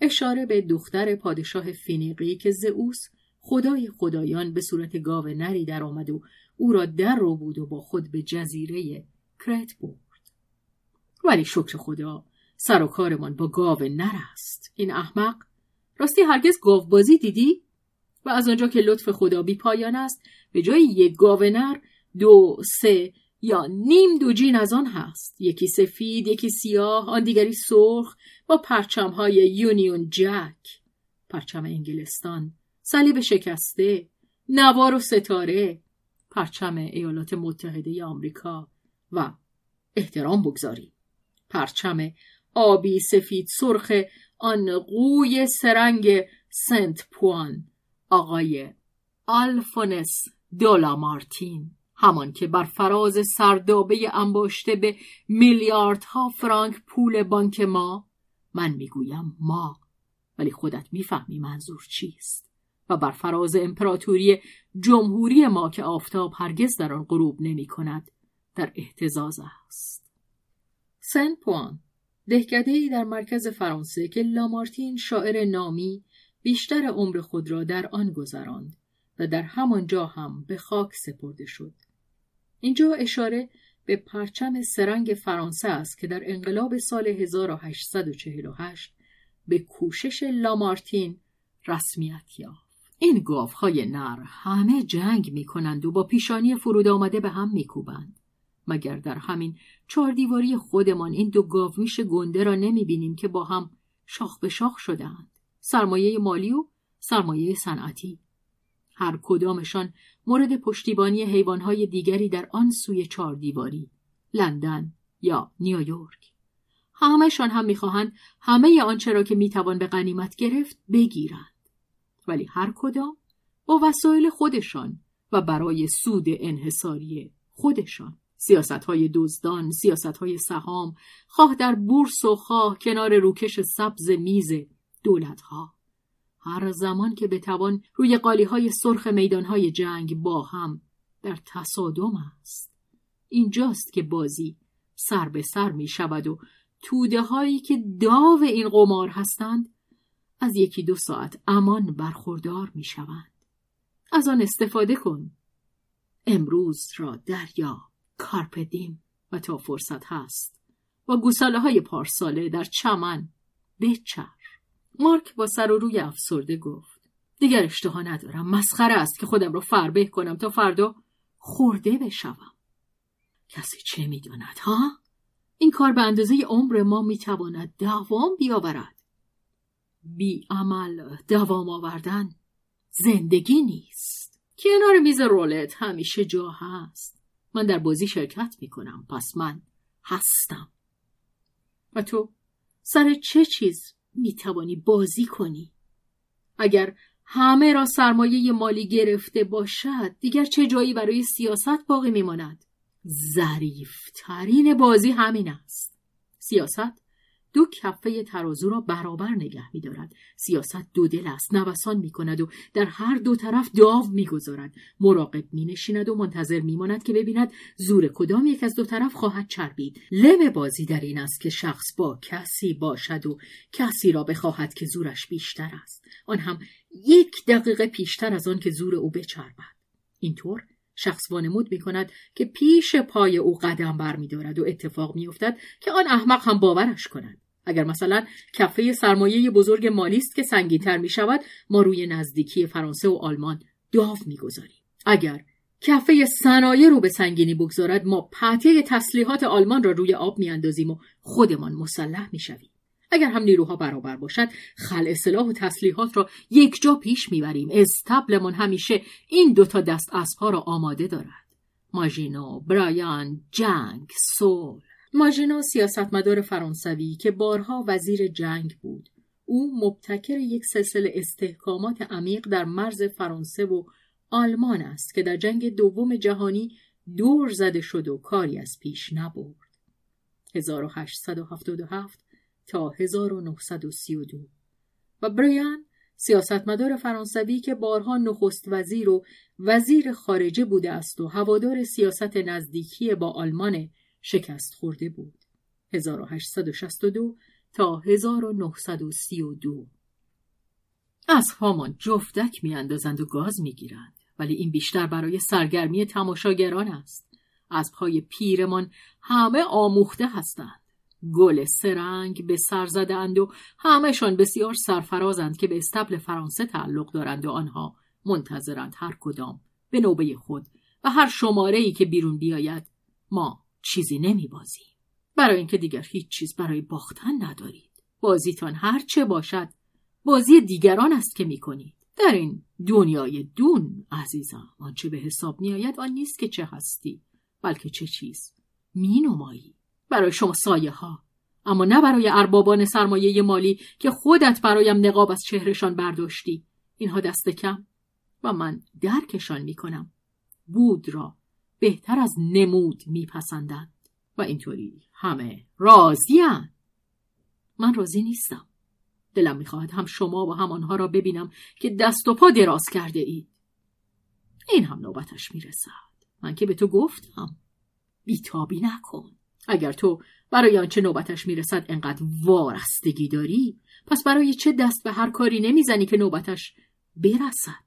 اشاره به دختر پادشاه فینیقی که زئوس خدای خدایان به صورت گاو نری در آمد و او را در رو بود و با خود به جزیره کرت برد. ولی شکر خدا سر و کارمان با گاو نر است این احمق راستی هرگز گاو بازی دیدی؟ و از آنجا که لطف خدا بی پایان است به جای یک گاو نر دو سه یا نیم دوجین از آن هست. یکی سفید یکی سیاه آن دیگری سرخ با پرچم های یونیون جک. پرچم انگلستان صلیب شکسته نوار و ستاره. پرچم ایالات متحده آمریکا. و احترام بگذاری پرچم آبی سفید سرخ آن قوی سرنگ سنت پوان. آقای آلفونس دولا مارتین همان که بر فراز سردابه انباشته به میلیاردها فرانک پول بانک ما من می‌گویم ما. ولی خودت می‌فهمی منظور چیست. و بر فراز امپراتوری جمهوری ما که آفتاب هرگز در آن غروب نمی کند در احتزاز است. سن پوان دهکده ای در مرکز فرانسه که لامارتین شاعر نامی بیشتر عمر خود را در آن گذراند و در همانجا هم به خاک سپرده شد اینجا اشاره به پرچم سرنگ فرانسه است که در انقلاب سال 1848 به کوشش لامارتین رسمیت یافت. این گاوهای نر همه جنگ می کنند و با پیشانی فرود آمده به هم می کوبند. مگر در همین چهاردیواری خودمان این دو گاومیش گنده را نمی بینیم که با هم شاخ به شاخ شدهاند. سرمایه مالی و سرمایه صنعتی. هر کدامشان مورد پشتیبانی حیوانهای دیگری در آن سوی چهاردیواری لندن یا نیویورک همهشان هم می‌خواهند همه آنچه را که می‌توان به غنیمت گرفت بگیرند ولی هر کدام با وسایل خودشان و برای سود انحصاری خودشان سیاست های دزدان، سیاست های سهام، خواه در بورس و خواه کنار روکش سبز میز دولت ها. هر زمان که بتوان روی قالی های سرخ میدان های جنگ با هم در تصادم است. اینجاست که بازی سر به سر می شود و توده هایی که داو این قمار هستند از یکی دو ساعت امان برخوردار می شوند. از آن استفاده کن. امروز را دریا کارپدیم و تا فرصت هست. و گوساله های پارساله در چمن بچر. مارک با سر و روی افسرده گفت دیگر اشتها ندارم. مسخره است که خودم را فربه کنم تا فردا خورده بشوم. کسی چه می‌داند ها؟ این کار به اندازه عمر ما می‌تواند دوام بیاورد. بی عمل دوام آوردن زندگی نیست. کنار میز رولت همیشه جا هست. من در بازی شرکت می‌کنم پس من هستم. و تو سر چه چیز می‌توانی بازی کنی؟ اگر همه را سرمایه مالی گرفته باشد دیگر چه جایی برای سیاست باقی میماند؟ ظریفترین بازی همین است. سیاست دو کفه ترازو را برابر نگه می دارد. سیاست دو دل است نوسان می کند و در هر دو طرف داو می گذارد. مراقب می نشیند و منتظر می ماند که ببیند زور کدام یک از دو طرف خواهد چربید. لم بازی در این است که شخص با کسی باشد و کسی را بخواهد که زورش بیشتر است. آن هم یک دقیقه پیشتر از آن که زور او بچربد. اینطور شخص وانمود می کند که پیش پای او قدم بر می دارد و اتفاق می افتد که آن احمق هم باورش کند. اگر مثلا کفه سرمایه بزرگ مالی است که سنگینتر می شود ما روی نزدیکی فرانسه و آلمان داو گذاریم. اگر کفه صنایع رو به سنگینی بگذارد ما پته تسلیحات آلمان را روی آب میاندازیم و خودمان مسلح شویم. اگر هم نیروها برابر باشد خل سلاح و تسلیحات را یک جا پیش می‌بریم استبلمان همیشه این دوتا دست اسبها را آماده دارد ماژینو برایان جنگ سول ماژینو سیاستمدار فرانسوی که بارها وزیر جنگ بود. او مبتکر یک سلسله استحکامات عمیق در مرز فرانسه و آلمان است که در جنگ دوم جهانی دور زده شد و کاری از پیش نبرد. 1877 تا 1932 و بریان سیاستمدار فرانسوی که بارها نخست وزیر و وزیر خارجه بوده است و هوادار سیاست نزدیکی با آلمان شکست خورده بود 1862 تا 1932 از هامان جفتک میاندازند و گاز می‌گیرند ولی این بیشتر برای سرگرمی تماشاگران است. پای پیرمان همه آموخته هستند. گل سرنگ به سر زدند و همهشان بسیار سرفرازند که به استبل فرانسه تعلق دارند و آنها منتظرند هر کدام به نوبه خود و هر شماره ای که بیرون بیاید ما چیزی نمی بازی. برای اینکه دیگر هیچ چیز برای باختن ندارید بازیتان هر چه باشد بازی دیگران است که می کنید. در این دنیای دون عزیزم آنچه به حساب می آید آن نیست که چه هستی بلکه چه چیز می نمایی برای شما سایه ها اما نه برای اربابان سرمایه مالی که خودت برایم نقاب از چهرشان برداشتی اینها دست کم و من درکشان می کنم بود را بهتر از نمود میپسندند. و اینطوری همه راضیان من راضی نیستم. دلم می‌خواهد هم شما و هم آنها را ببینم که دست و پا دراز کرده اید. این هم نوبتش می‌رسد. من که به تو گفتم بیتابی نکن. اگر تو برای آنچه نوبتش می‌رسد انقدر وارستگی داری پس برای چه دست به هر کاری نمی‌زنی که نوبتش برسد؟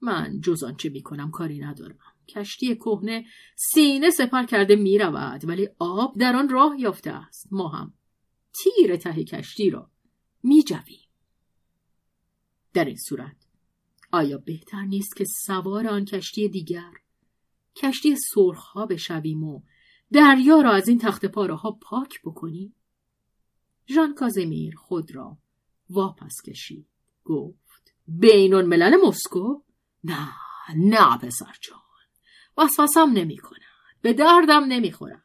من جز آنچه می‌کنم کاری ندارم. کشتی کهنه سینه سپر کرده می‌رود ولی آب در آن راه یافته است. ما هم تیر ته کشتی را میجویم. در این صورت آیا بهتر نیست که سوار آن کشتی دیگر کشتی سرخ بشویم و دریا را از این تخت پاره ها پاک بکنیم؟ ژان کازمیر خود را واپس کشید. گفت بینون ملل مسکو؟ نه نه پسر جان. وسوسم نمی کند به دردم نمی خورد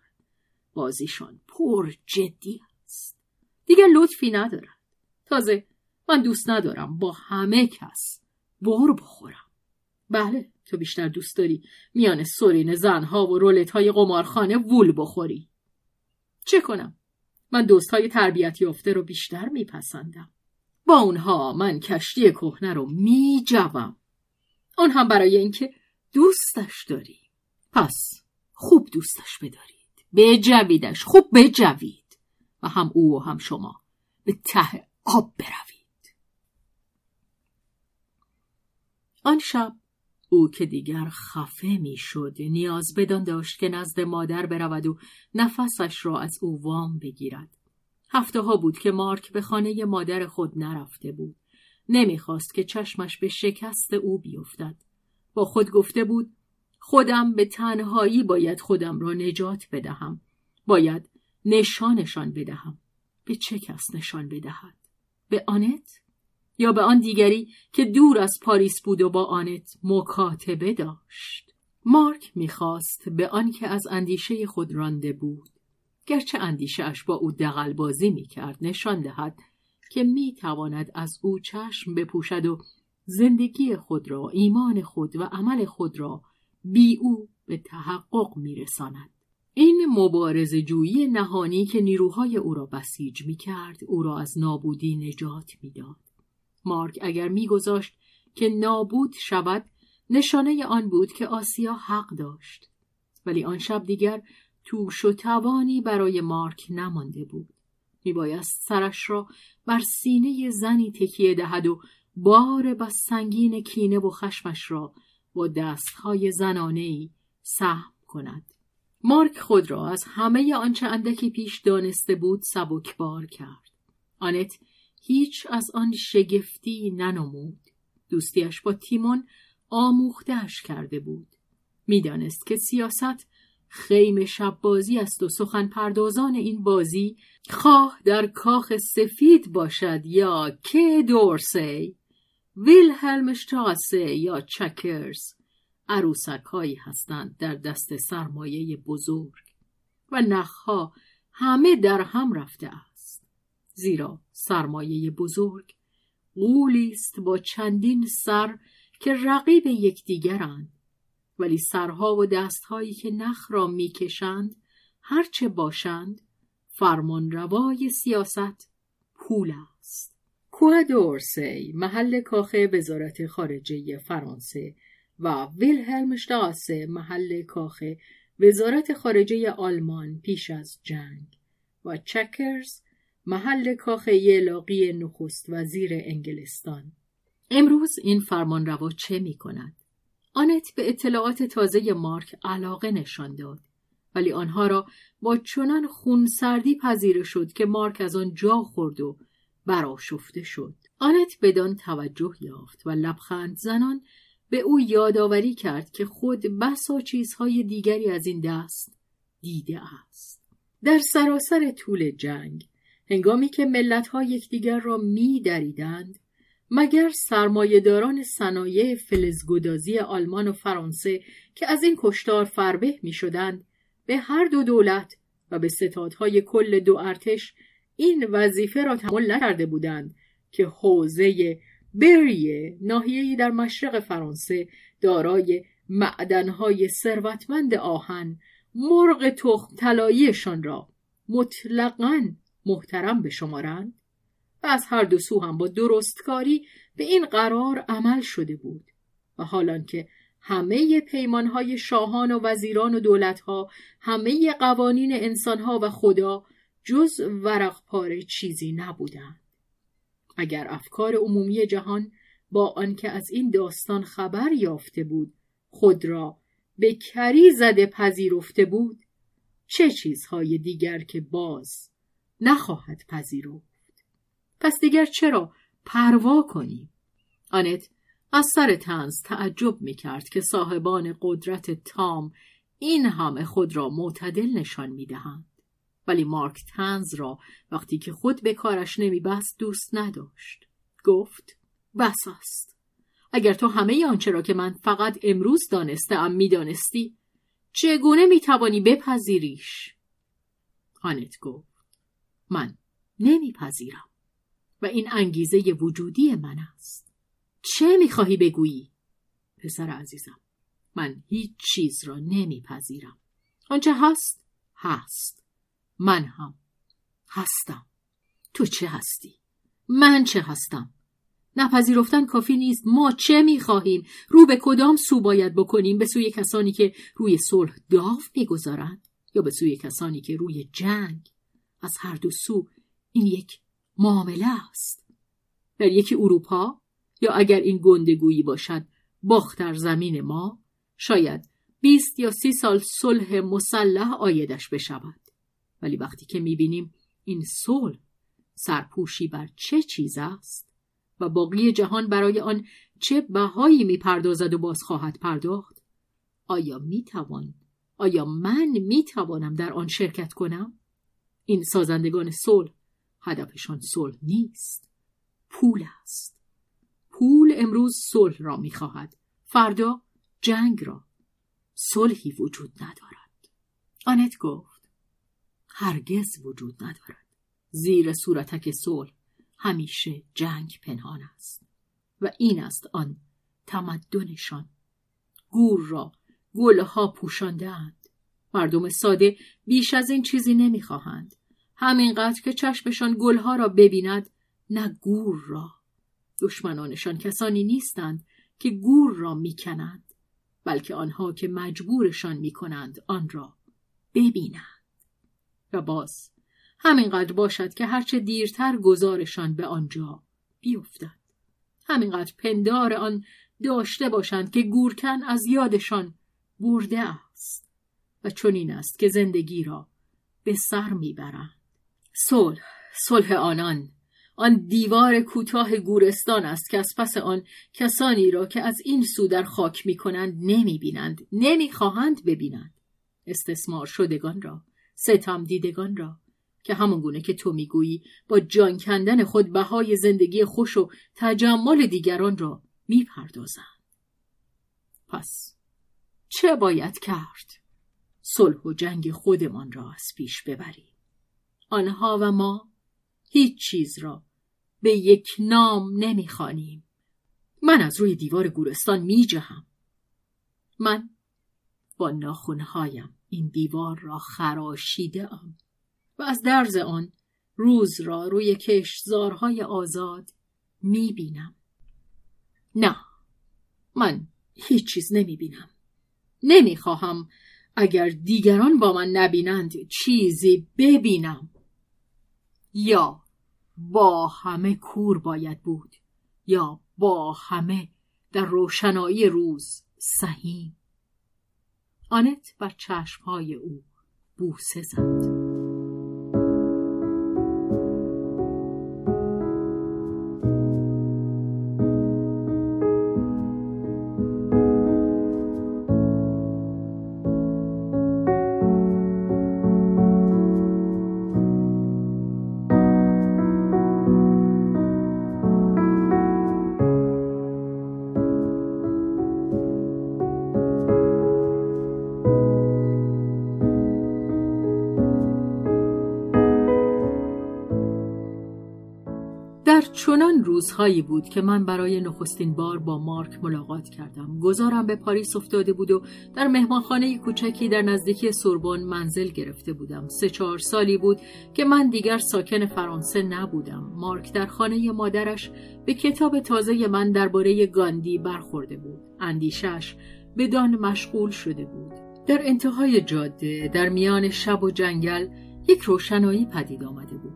بازیشان پر جدی است. دیگه لطفی ندارد تازه من دوست ندارم با همه کس بر بخورم. بله تو بیشتر دوست داری میان سرین زنها و رولت های قمارخانه وول بخوری. چه کنم؟ من دوست های تربیت یافته رو بیشتر میپسندم. با اونها من کشتی کهنه رو میجوم. اون هم برای اینکه دوستش داری. پس خوب دوستش بدارید. بجویدش. خوب بجوید. و هم او و هم شما به ته آب بروید. آن شب او که دیگر خفه می‌شد نیاز بدان داشت که نزد مادر برود و نفسش را از او وام بگیرد. هفته ها بود که مارک به خانه مادر خود نرفته بود. نمی‌خواست که چشمش به شکست او بیفتد. با خود گفته بود خودم به تنهایی باید خودم را نجات بدهم. باید نشانشان بدهم. به چه کس نشان بدهد؟ به آنت؟ یا به آن دیگری که دور از پاریس بود و با آنت مکاتبه داشت؟ مارک می‌خواست به آن که از اندیشه خود رانده بود. گرچه اندیشه اش با او دقل بازی می‌کرد نشان دهد که می‌تواند از او چشم بپوشد و زندگی خود را ایمان خود و عمل خود را بی او به تحقق میرساند. این مبارز جویی نهانی که نیروهای او را بسیج می کرد او را از نابودی نجات می‌داد. مارک اگر میگذاشت که نابود شود نشانه آن بود که آسیا حق داشت. ولی آن شب دیگر توش و توانی برای مارک نمانده بود. میبایست سرش را بر سینه زنی تکیه دهد و بار بس سنگین کینه و خشمش را با دستهای زنانهای سهم کند. مارک خود را از همه آنچه اندکی پیش دانسته بود سبکبار کرد. آنت هیچ از آن شگفتی ننمود. دوستیش با تیمون آموختهش کرده بود. می‌دانست که سیاست خیم شب بازی است و سخن پردازان این بازی خواه در کاخ سفید باشد یا که دورسی ویلهلم شتاسه یا چکرز عروسک هایی هستند در دست سرمایه بزرگ و نخها همه در هم رفته است. زیرا سرمایه بزرگ قولی است با چندین سر که رقیب یکدیگرند. ولی سرها و دستهایی که نخ را می‌کشند هرچه باشند فرمان روای سیاست پول است. کوه محل کاخ وزارت خارجه فرانسه و ویلهلم شتاسه محل کاخ وزارت خارجه آلمان پیش از جنگ و چکرز محل کاخ یلاقی نخست وزیر انگلستان امروز این فرمان روا چه می کند؟ آنت به اطلاعات تازه مارک علاقه نشان داد ولی آنها را با چنان خونسردی پذیره شد که مارک از آن جا خورد و براشفته شد. آنت بدان توجه یافت و لبخند زنان به او یادآوری کرد که خود بسا چیزهای دیگری از این دست دیده است. در سراسر طول جنگ هنگامی که ملتها یکدیگر را می دریدند مگر سرمایهداران صنایع فلزگدازی آلمان و فرانسه که از این کشتار فربه می شدند به هر دو دولت و به ستادهای کل دو ارتش این وظیفه را تحمل نکرده بودند که حوزه بریه ناحیه‌ای در مشرق فرانسه دارای معدنهای ثروتمند آهن مرغ تخم طلاییشان را مطلقا محترم بشمارند و از هر دو سو هم با درستکاری به این قرار عمل شده بود و حالان که همه پیمانهای شاهان و وزیران و دولتها همه قوانین انسانها و خدا جز ورق پاره چیزی نبودند. اگر افکار عمومی جهان با آنکه از این داستان خبر یافته بود خود را به کری زده پذیرفته بود چه چیزهای دیگر که باز نخواهد پذیرفت؟ پس دیگر چرا پروا کنیم آنت از سر تنز تعجب می کرد که صاحبان قدرت تام این همه خود را معتدل نشان می دهند. ولی مارک تنز را وقتی که خود به کارش نمی بست دوست نداشت. گفت بس است. اگر تو همه آنچه را که من فقط امروز دانسته می دانستی چگونه می توانی بپذیریش؟ آنت گفت من نمیپذیرم و این انگیزه وجودی من است. چه می‌خواهی بگویی؟ پسر عزیزم من هیچ چیز را نمیپذیرم. آنچه هست هست. من هم. هستم. تو چه هستی؟ من چه هستم؟ نپذیرفتن کافی نیست. ما چه می‌خواهیم؟ رو به کدام سو باید بکنیم؟ به سوی کسانی که روی صلح داو می‌گذارند یا به سوی کسانی که روی جنگ؟ از هر دو سو این یک معامله است. در یکی اروپا یا اگر این گندگویی باشد باختر زمین ما شاید بیست یا سی سال صلح مسلح آیدش بشود. ولی وقتی که می‌بینیم این صلح سرپوشی بر چه چیز است و باقی جهان برای آن چه بهایی می‌پردازد و باز خواهد پرداخت آیا می‌توان آیا من می‌توانم در آن شرکت کنم؟ این سازندگان صلح هدفشان صلح نیست پول است. پول امروز صلح را می‌خواهد فردا جنگ را. صلحی وجود ندارد. آنت گفت هرگز وجود ندارد. زیر صورتک صلح همیشه جنگ پنهان است و این است آن تمدنشان. گور را گلها پوشاندهاند. مردم ساده بیش از این چیزی نمی‌خواهند. همینقدر که چشمشان گلها را ببیند نه گور را. دشمنانشان کسانی نیستند که گور را می‌کنند بلکه آنها که مجبورشان می‌کنند آن را ببینند. و باز. همینقدر باشد که هرچه دیرتر گذارشان به آنجا بیفتد. همینقدر پندار آن داشته باشند که گورکن از یادشان برده است و چنین است که زندگی را به سر می‌برند. صلح صلح آنان. آن دیوار کوتاه گورستان است که از پس آن کسانی را که از این سو در خاک می کنند نمی بینند نمی خواهند ببینند. استثمار شدگان را ستم دیدگان را که همون گونه که تو می‌گویی با جان کندن خود بهای زندگی خوش و تجمل دیگران را می‌پردازند. پس چه باید کرد؟ صلح و جنگ خودمان را از پیش ببریم. آنها و ما هیچ چیز را به یک نام نمی‌خوانیم. من از روی دیوار گورستان میجهم. من با ناخونهایم این دیوار را خراشیده ام و از درز آن روز را روی کشزارهای آزاد می‌بینم. نه من هیچ چیز نمی‌بینم. نمی‌خواهم اگر دیگران با من نبینند چیزی ببینم. یا با همه کور باید بود یا با همه در روشنایی روز سهیم. آنت بر چشمهای او بوسه زد. چنان روزهایی بود که من برای نخستین بار با مارک ملاقات کردم. گذارم به پاریس افتاده بود و در مهمانخانه کوچکی در نزدیکی سوربن منزل گرفته بودم. سه چهار سالی بود که من دیگر ساکن فرانسه نبودم. مارک در خانه مادرش به کتاب تازه من درباره گاندی برخورده بود. اندیشش بدان مشغول شده بود. در انتهای جاده در میان شب و جنگل یک روشنایی پدید آمده بود.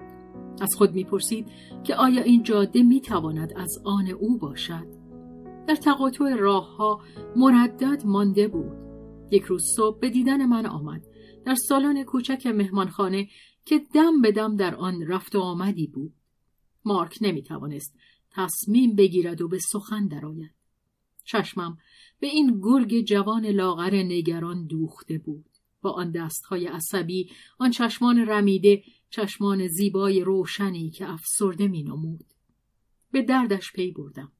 از خود می‌پرسید که آیا این جاده می‌تواند از آن او باشد؟ در تقاطع راهها مردد مانده بود. یک روز صبح به دیدن من آمد. در سالن کوچک مهمانخانه که دم به دم در آن رفت و آمدی بود. مارک نمی‌توانست تصمیم بگیرد و به سخن درآید. چشمم به این گرگ جوان لاغر نگران دوخته بود. با آن دستهای عصبی آن چشمان رمیده چشمان زیبای روشنی که افسرده می نمود. به دردش پی بردم.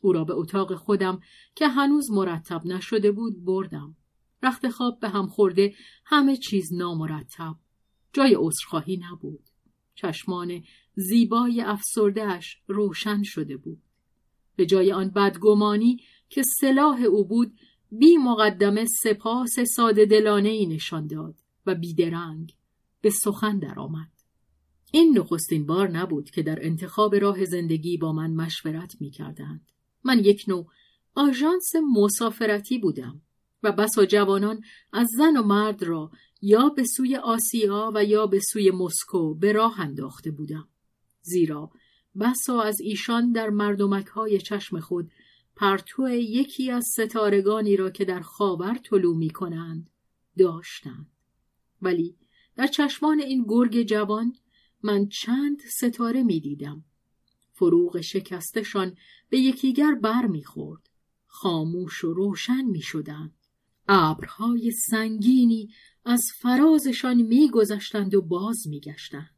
او را به اتاق خودم که هنوز مرتب نشده بود بردم. رخت خواب به هم خورده همه چیز نامرتب. جای عذرخواهی نبود. چشمان زیبای افسردهش روشن شده بود. به جای آن بدگمانی که سلاح او بود بی مقدمه سپاس ساده دلانه ای نشان داد و بیدرنگ به سخن درآمد. این نخستین بار نبود که در انتخاب راه زندگی با من مشورت می کردند. من یک نوع آژانس مسافرتی بودم و بسا جوانان از زن و مرد را یا به سوی آسیا و یا به سوی مسکو به راه انداخته بودم. زیرا بسا از ایشان در مردمک های چشم خود پرتو یکی از ستارگانی را که در خاور طلوع می کنند داشتند. ولی در چشمان این گرگ جوان من چند ستاره می دیدم. فروغ شکستشان به یکیگر بر می خورد. خاموش و روشن می شدند. ابرهای سنگینی از فرازشان می گذشتند و باز می گشتند.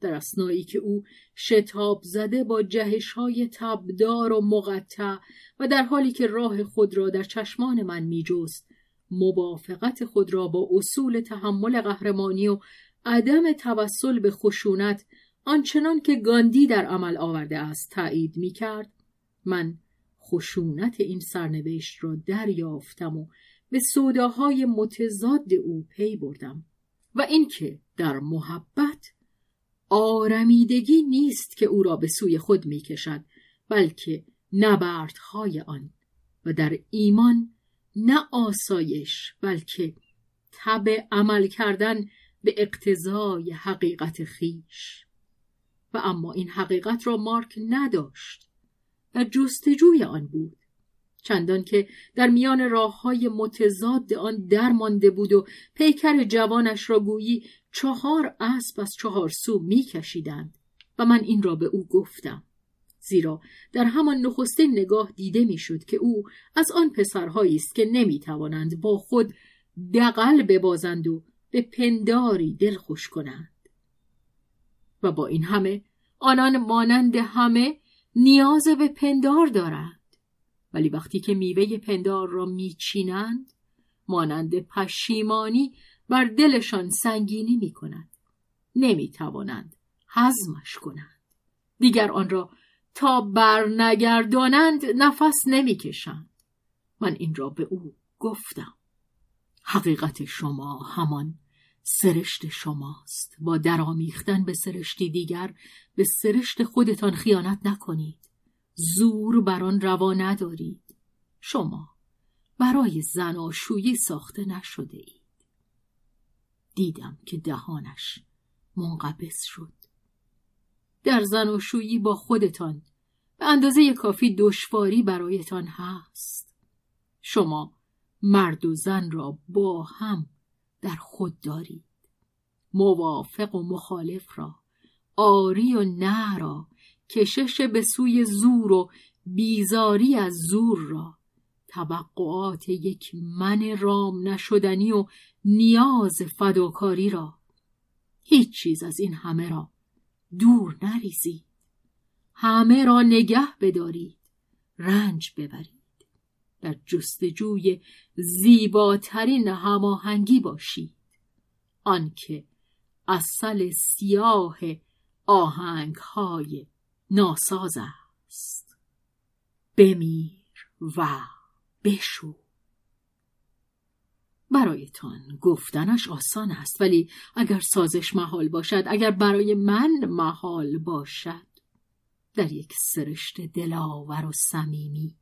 در اسنایی که او شتاب زده با جهش های تبدار و مقطع و در حالی که راه خود را در چشمان من می جست موافقت خود را با اصول تحمل قهرمانی و عدم توسل به خشونت آنچنان که گاندی در عمل آورده است تایید می کرد من خشونت این سرنوشت را دریافتم و به سوداهای متضاد او پی بردم و اینکه در محبت آرمیدگی نیست که او را به سوی خود می کشد بلکه نبردهای آن و در ایمان نه آسایش بلکه تب عمل کردن به اقتضای حقیقت خیش. و اما این حقیقت را مارک نداشت. و جستجوی آن بود. چندان که در میان راه های متضاد آن درمانده بود و پیکر جوانش را گویی چهار اسب از چهار سو میکشیدند و من این را به او گفتم. زیرا در همان نخستین نگاه دیده می‌شد که او از آن پسرهایی است که نمی‌توانند با خود دقل ببازند و به پنداری دل خوش کنند و با این همه آنان مانند همه نیاز به پندار دارند ولی وقتی که میوه پندار را میچینند مانند پشیمانی بر دلشان سنگینی می کند. نمی توانند هضمش کنند. دیگر آن را تا بر نگردانند نفس نمی کشند. من این را به او گفتم. حقیقت شما همان سرشت شماست. با درامیختن به سرشتی دیگر به سرشت خودتان خیانت نکنید. زور بر آن روا ندارید. شما برای زناشویی ساخته نشده اید. دیدم که دهانش منقبض شد. در زناشویی با خودتان. به اندازه کافی دشواری برایتان هست. شما مرد و زن را با هم در خود دارید. موافق و مخالف را آری و نه را کشش به سوی زور و بیزاری از زور را. توقعات یک من رام نشدنی و نیاز فداکاری را. هیچ چیز از این همه را دور نریزید. همه را نگه بدارید. رنج ببرید. در جستجوی زیباترین هماهنگی باشید. آنکه اصل سیاه آهنگ های ناساز است. بمیر و بشو. برایتان. گفتنش آسان است. ولی اگر سازش محال باشد اگر برای من محال باشد. در یک سرشت دلاور و صمیمی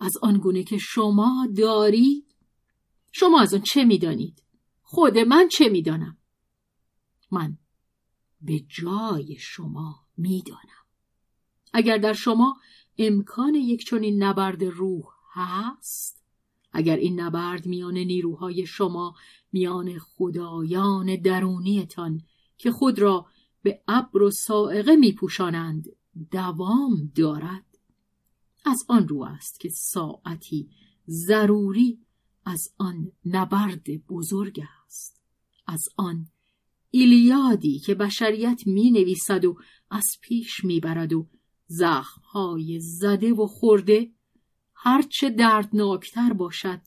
از آنگونه که شما دارید. شما از آن چه می‌دانید؟ خود من چه می‌دانم؟ من به جای شما می‌دانم. اگر در شما امکان یک چنین نبرد روح هست اگر این نبرد میان نیروهای شما میان خدایان درونیتان که خود را به ابر و سائقه میپوشانند دوام دارد. از آن رو است که ساعتی ضروری از آن نبرد بزرگ است. از آن ایلیادی که بشریت می نویسد و از پیش می برد و زخمهای زده و خورده هرچه دردناکتر باشد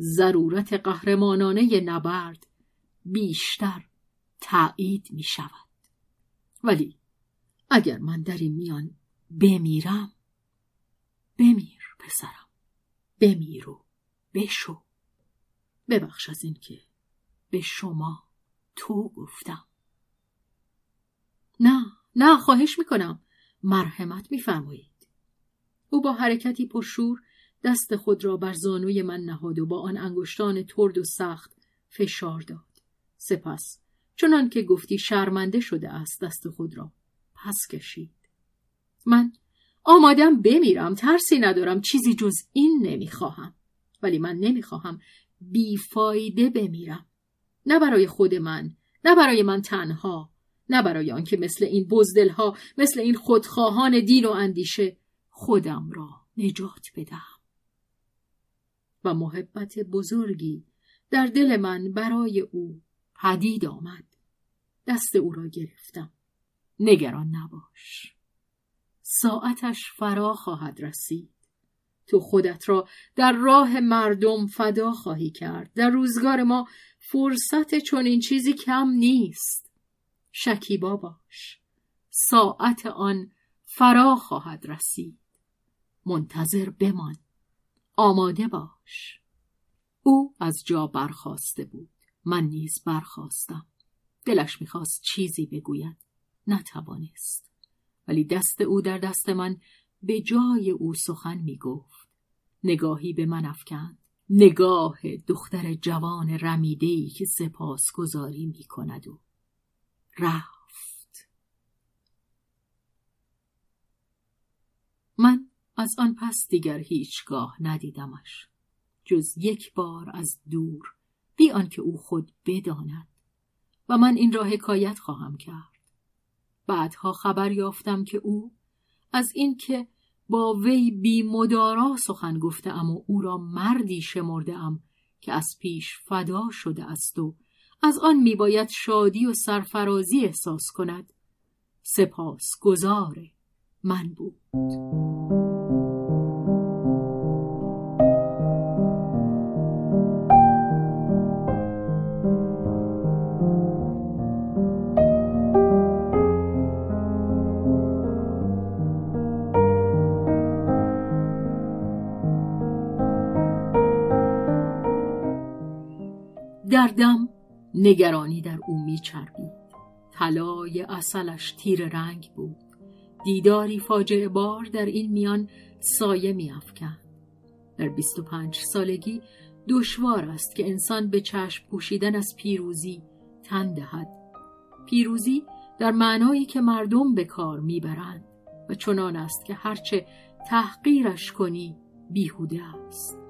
ضرورت قهرمانانه نبرد بیشتر تایید می شود ولی اگر من در این میان بمیرم بمیر پسرم بمیر و بشو. ببخش از اینکه به شما تو گفتم. نه نه خواهش می‌کنم. مرحمت میفرمایید. او با حرکتی پرشور دست خود را بر زانوی من نهاد و با آن انگشتان ترد و سخت فشار داد. سپس چنان که گفتی شرمنده شده است دست خود را پس کشید. من آمادم بمیرم ترسی ندارم چیزی جز این نمی‌خواهم. ولی من نمی‌خواهم بیفایده بمیرم. نه برای خود من نه برای من تنها نه برای آنکه مثل این بزدلها مثل این خودخواهان دین و اندیشه خودم را نجات بدهم. و محبت بزرگی در دل من برای او پدید آمد. دست او را گرفتم. نگران نباش. ساعتش فرا خواهد رسید. تو خودت را در راه مردم فدا خواهی کرد. در روزگار ما فرصت چون این چیزی کم نیست. شکیبا باش. ساعت آن فرا خواهد رسید. منتظر بمان. آماده باش. او از جا برخواسته بود. من نیز برخواستم دلش می‌خواست چیزی بگوید. نتوانست. ولی دست او در دست من به جای او سخن می‌گفت. نگاهی به من افکند. نگاه دختر جوان رمیدهی که سپاسگزاری می کند و رفت. من از آن پس دیگر هیچگاه ندیدمش. جز یک بار از دور بی آنکه او خود بداند. و من این را حکایت خواهم کرد. بعدها خبر یافتم که او از اینکه با وی بی مدارا سخن گفته ام و او را مردی شمرده ام که از پیش فدا شده است و از آن میباید شادی و سرفرازی احساس کند سپاس گذار من بود. در دم نگرانی در او میچربید. طلای اصلش تیر رنگ بود. دیداری فاجعه بار در این میان سایه میافکند. در بیست و پنج سالگی دشوار است که انسان به چشم پوشیدن از پیروزی تن دهد. پیروزی در معنایی که مردم به کار می‌برند و چنان است که هرچه تحقیرش کنی بیهوده است.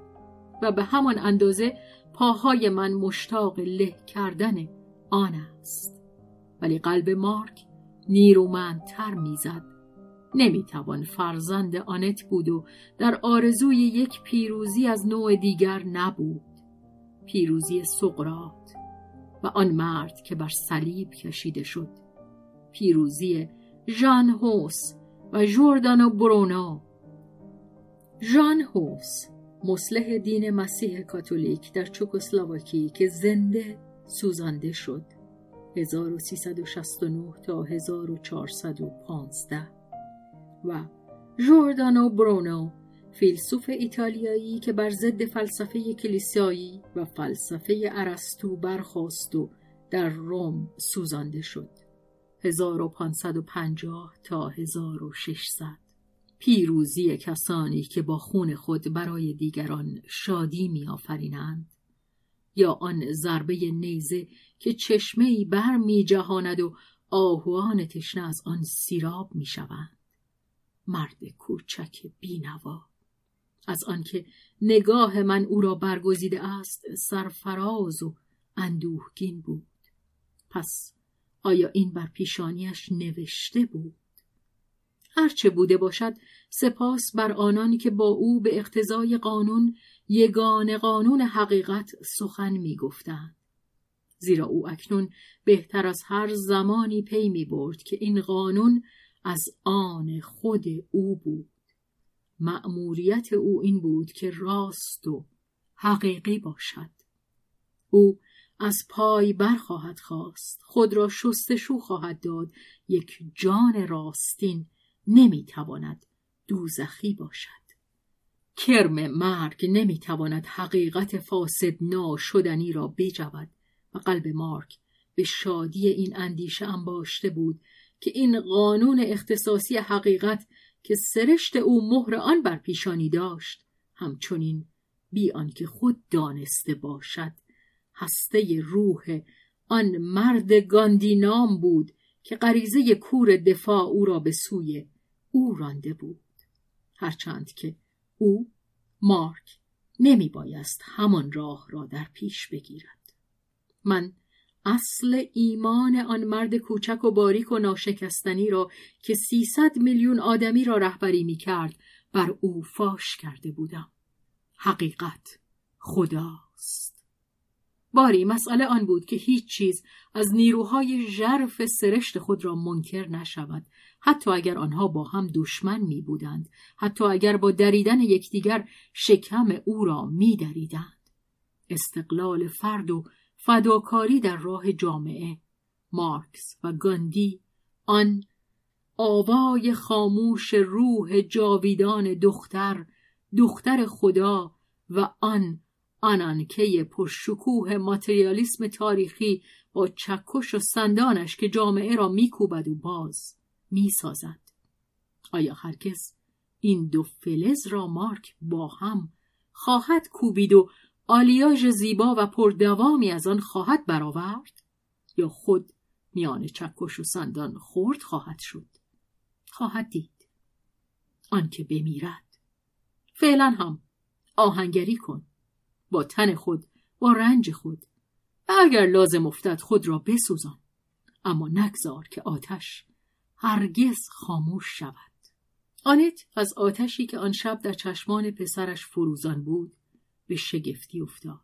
و به همان اندازه پاهای من مشتاق له کردن آن است. ولی قلب مارک نیرومندتر می‌زد. نمی‌توان فرزند آنت بود و در آرزوی یک پیروزی از نوع دیگر نبود. پیروزی سقرات و آن مرد که بر صلیب کشیده شد. پیروزی ژان هوس و جوردانو برونو. ژان هوس مصلح دین مسیح کاتولیک در چکسلواکی که زنده سوزانده شد. 1369 تا 1415 و جوردانو برونو فیلسوف ایتالیایی که بر ضد فلسفه کلیسایی و فلسفه ارسطو برخواست و در روم سوزانده شد. 1550 تا 1600 پیروزی کسانی که با خون خود برای دیگران شادی میآفرینند یا آن ضربه نیزه که چشمه ای بر می جهاند و آهوان تشنه از آن سیراب می شوند. مرد کوچک بینوا. از آنکه نگاه من او را برگزیده است سرفراز و اندوهگین بود. پس آیا این بر پیشانیش نوشته بود؟ هرچه بوده باشد سپاس بر آنانی که با او به اقتضای قانون یگان قانون حقیقت سخن می گفتند. زیرا او اکنون بهتر از هر زمانی پی می برد که این قانون از آن خود او بود. مأموریت او این بود که راست و حقیقی باشد. او از پای برخواهد خواست خود را شستشو خواهد داد یک جان راستین نمی‌تواند دوزخی باشد. کرم مرگ نمی‌تواند حقیقت فاسد ناشدنی را بجود و قلب مارک به شادی این اندیشه انباشته بود که این قانون اختصاصی حقیقت که سرشت او مهر آن بر پیشانی داشت همچنین بی آنکه خود دانسته باشد. هسته روح آن مرد گاندینام بود که غریزه کور دفاع او را به سوی او رانده بود. هرچند که او مارک نمی بایست همان راه را در پیش بگیرد. من اصل ایمان آن مرد کوچک و باریک و ناشکستنی را که سیصد میلیون آدمی را رهبری می کرد بر او فاش کرده بودم. حقیقت خداست. باری مسئله آن بود که هیچ چیز از نیروهای ژرف سرشت خود را منکر نشود حتی اگر آنها با هم دشمن می بودند حتی اگر با دریدن یکدیگر شکم او را می دریدند. استقلال فرد و فداکاری در راه جامعه مارکس و گاندی آن آوای خاموش روح جاویدان دختر دختر خدا و آن آنانکه پرشکوه ماتریالیسم تاریخی با چکش و سندانش که جامعه را میکوبد و باز می‌سازد. آیا هرگز این دو فلز را مارک با هم خواهد کوبید و آلیاژ زیبا و پردوامی از آن خواهد برآورد؟ یا خود میان چکش و سندان خورد خواهد شد؟ خواهد دید. آنکه بمیرد. فعلا هم آهنگری کن. با تن خود با رنج خود. و اگر لازم افتد خود را بسوزان. اما نگذار که آتش هرگز خاموش شود. آنت از آتشی که آن شب در چشمان پسرش فروزان بود به شگفتی افتاد.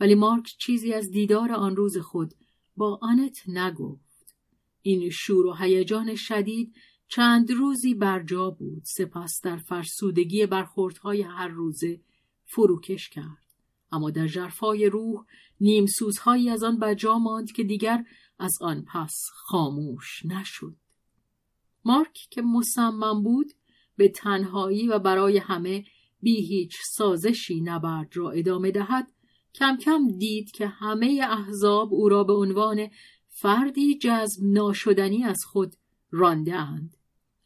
ولی مارک چیزی از دیدار آن روز خود با آنت نگفت. این شور و هیجان شدید چند روزی برجا بود. سپس در فرسودگی برخوردهای هر روزه فروکش کرد. اما در جرفای روح نیم سوزهایی از آن بجا ماند که دیگر از آن پس خاموش نشد مارک که مصمم بود به تنهایی و برای همه بی هیچ سازشی نبرد را ادامه دهد کم کم دید که همه احزاب او را به عنوان فردی جذب ناشدنی از خود رانده اند.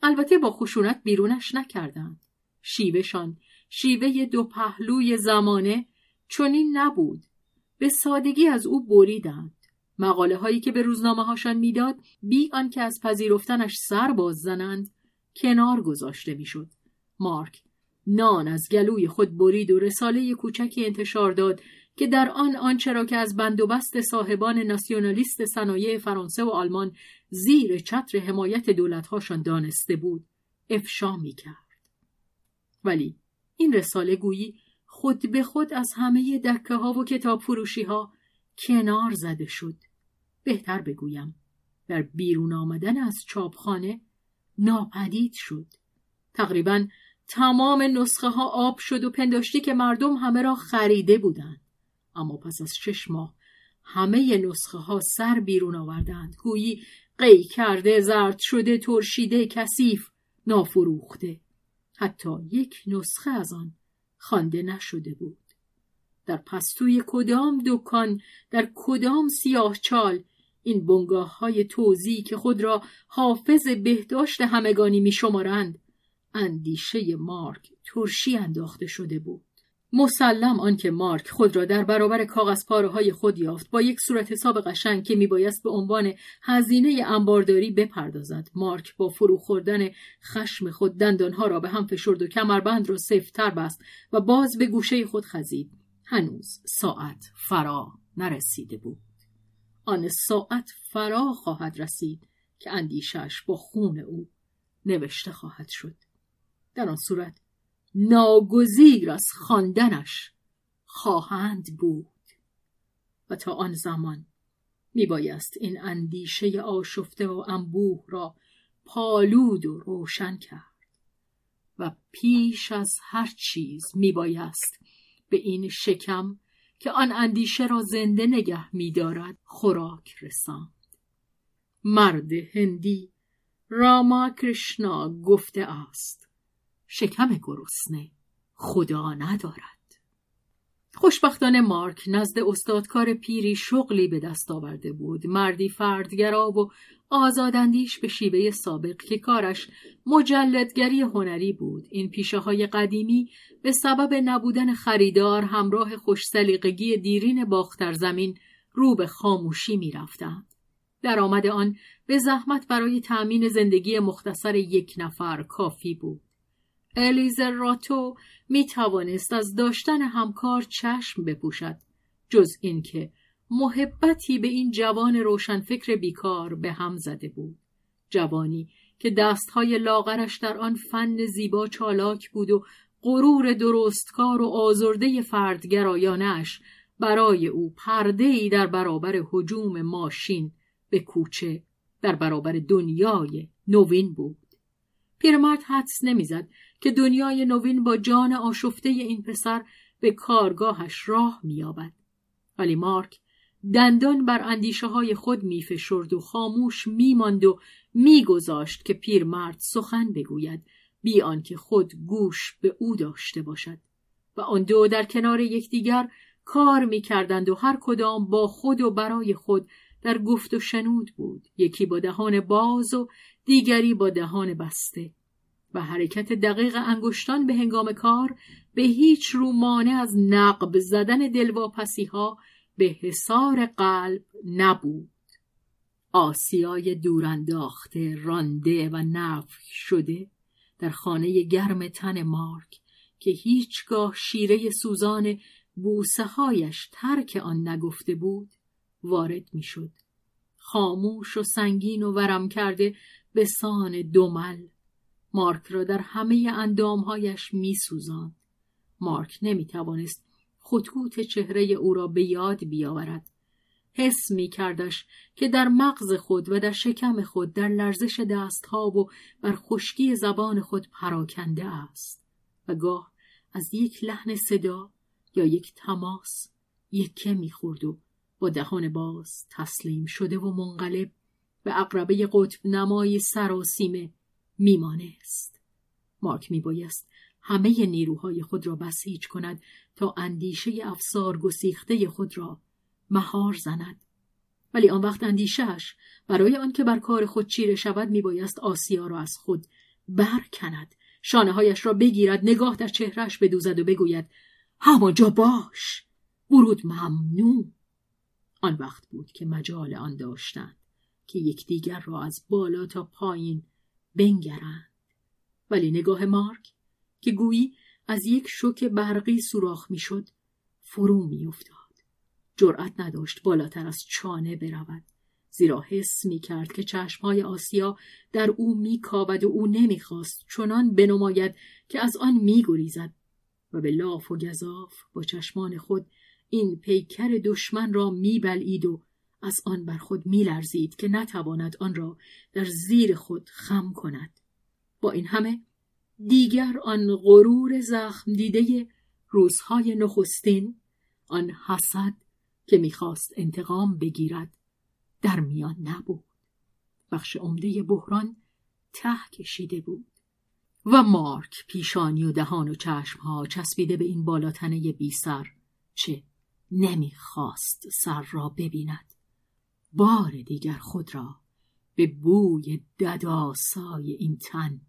البته با خشونت بیرونش نکردند. شیوهشان شیوه دو پهلوی زمانه چنین نبود. به سادگی از او بریدند. مقاله هایی که به روزنامه هاشان می‌داد بی آنکه از پذیرفتنش سر باز زنند کنار گذاشته می‌شد. مارک نان از گلوی خود برید و رساله کوچکی انتشار داد که در آن آنچه را که از بندوبست صاحبان ناسیونالیست صنایع فرانسه و آلمان زیر چتر حمایت دولتهاشان دانسته بود افشا می کرد. ولی این رساله گویی خود به خود از همه دکه ها و کتاب فروشی ها کنار زده شد. بهتر بگویم در بیرون آمدن از چاپخانه ناپدید شد. تقریبا تمام نسخه ها آب شد و پنداشتی که مردم همه را خریده بودند. اما پس از شش ماه همه نسخه ها سر بیرون آوردند. گویی قی کرده، زرد شده، ترشیده، کثیف، نافروخته حتی یک نسخه از آن خوانده نشده بود. در پستوی کدام دکان در کدام سیاه چال این بنگاه های توزی که خود را حافظ بهداشت همگانی می شمارند اندیشه مارک ترشی انداخته شده بود. مسلم آنکه مارک خود را در برابر کاغذ پاره های خود یافت با یک صورت حساب قشنگ که میبایست به عنوان هزینه انبارداری بپردازد. مارک با فرو خوردن خشم خود دندانها را به هم فشرد و کمربند را سفتتر بست و باز به گوشه خود خزید. هنوز ساعت فرا نرسیده بود. آن ساعت فرا خواهد رسید که اندیشش با خون او نوشته خواهد شد. در آن صورت ناگزیر از خواندنش خواهند بود. و تا آن زمان میبایست این اندیشه آشفته و انبوه را پالود و روشن کرد. و پیش از هر چیز میبایست به این شکم که آن اندیشه را زنده نگه میدارد خوراک رساند. مرد هندی راما کرشنا گفته است شکم گرسنه خدا ندارد خوشبختانه مارک نزد استادکار پیری شغلی به دست آورده بود مردی فردگرا و آزاداندیش به شیوه سابق که کارش مجلدگری هنری بود این پیشه های قدیمی به سبب نبودن خریدار همراه خوشسلیقگی دیرین باختر زمین رو به خاموشی می رفتند. در آمد آن به زحمت برای تأمین زندگی مختصر یک نفر کافی بود. الیزر راتو می توانست از داشتن همکار چشم بپوشد جز اینکه محبتی به این جوان روشنفکر بیکار به هم زده بود. جوانی که دستهای لاغرش در آن فن زیبا چالاک بود و غرور درستکار و آزرده فردگرایانش برای او پرده ای در برابر حجوم ماشین به کوچه در برابر دنیای نوین بود. پیرمرد حدس نمی‌زد که دنیای نوین با جان آشفته این پسر به کارگاهش راه مییابد. ولی مارک دندان بر اندیشه های خود میفشرد و خاموش میماند و میگذاشت که پیرمرد سخن بگوید بی آنکه خود گوش به او داشته باشد. و آن دو در کنار یکدیگر کار می‌کردند و هر کدام با خود و برای خود در گفت و شنود بود. یکی با دهان باز و دیگری با دهان بسته. و حرکت دقیق انگشتان به هنگام کار به هیچ رو مانع از نقب زدن دلواپسی ها به حسار قلب نبود. آسیای دورانداخته رانده و نفی شده در خانه گرم تن مارک که هیچگاه شیره سوزان بوسه هایش ترک آن نگفته بود وارد می‌شد. خاموش و سنگین و ورم کرده به سان دومل مارک را در همه اندامهایش می سوزان. مارک نمی توانست خطوط چهره او را به یاد بیاورد. حس می کردش که در مغز خود و در شکم خود در لرزش دستها و بر خشکی زبان خود پراکنده است و گاه از یک لحن صدا یا یک تماس یکه می‌خورد و با دهان باز تسلیم شده و منقلب به اقربه قطب نمای سراسیمه میمانست. مارک میبایست همه نیروهای خود را بسیج کند تا اندیشه افسار گسیخته خود را مهار زند. ولی آن وقت اندیشهش برای آنکه بر کار خود چیره شود میبایست آسیا را از خود برکند. شانه هایش را بگیرد نگاه در چهرش بدوزد و بگوید همانجا باش ورود ممنوع. آن وقت بود که مجال آن داشتند که یکدیگر را از بالا تا پایین بنگرند. ولی نگاه مارک که گویی از یک شوک برقی سوراخ می‌شد فرو میافتاد. جرأت نداشت بالاتر از چانه برود. زیرا حس می کرد که چشمهای آسیا در او میکاود و او نمی‌خواست چنان بنماید که از آن میگریزد و به لاف و گذاف با چشمان خود این پیکر دشمن را میبلید و از آن بر خود میلرزید که نتواند آن را در زیر خود خم کند. با این همه دیگر آن غرور زخم دیده روزهای نخستین آن حسد که می‌خواست انتقام بگیرد در میان نبود. بخش عمده بحران ته کشیده بود و مارک پیشانی و دهان و چشمها چسبیده به این بالاتنه بی سر چه نمی‌خواست سر را ببیند بار دیگر خود را به بوی دداسای این تن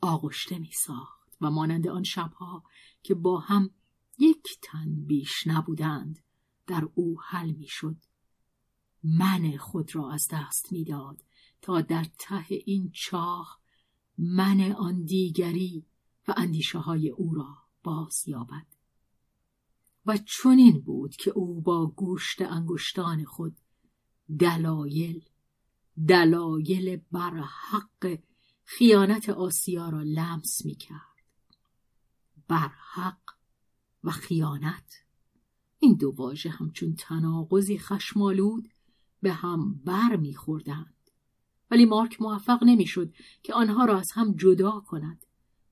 آغشته می ساخت و مانند آن شبها که با هم یک تن بیش نبودند در او حل می شد. من خود را از دست می‌داد تا در ته این چاه من آن دیگری و اندیشه های او را باز یابد و چنین بود که او با گوشت انگشتان خود دلایل دلایل بر حق خیانت آسیا را لمس می کرد بر حق و خیانت. این دو واژه همچون تناقضی خشمالود به هم بر میخوردند. ولی مارک موفق نمی‌شد که آنها را از هم جدا کند.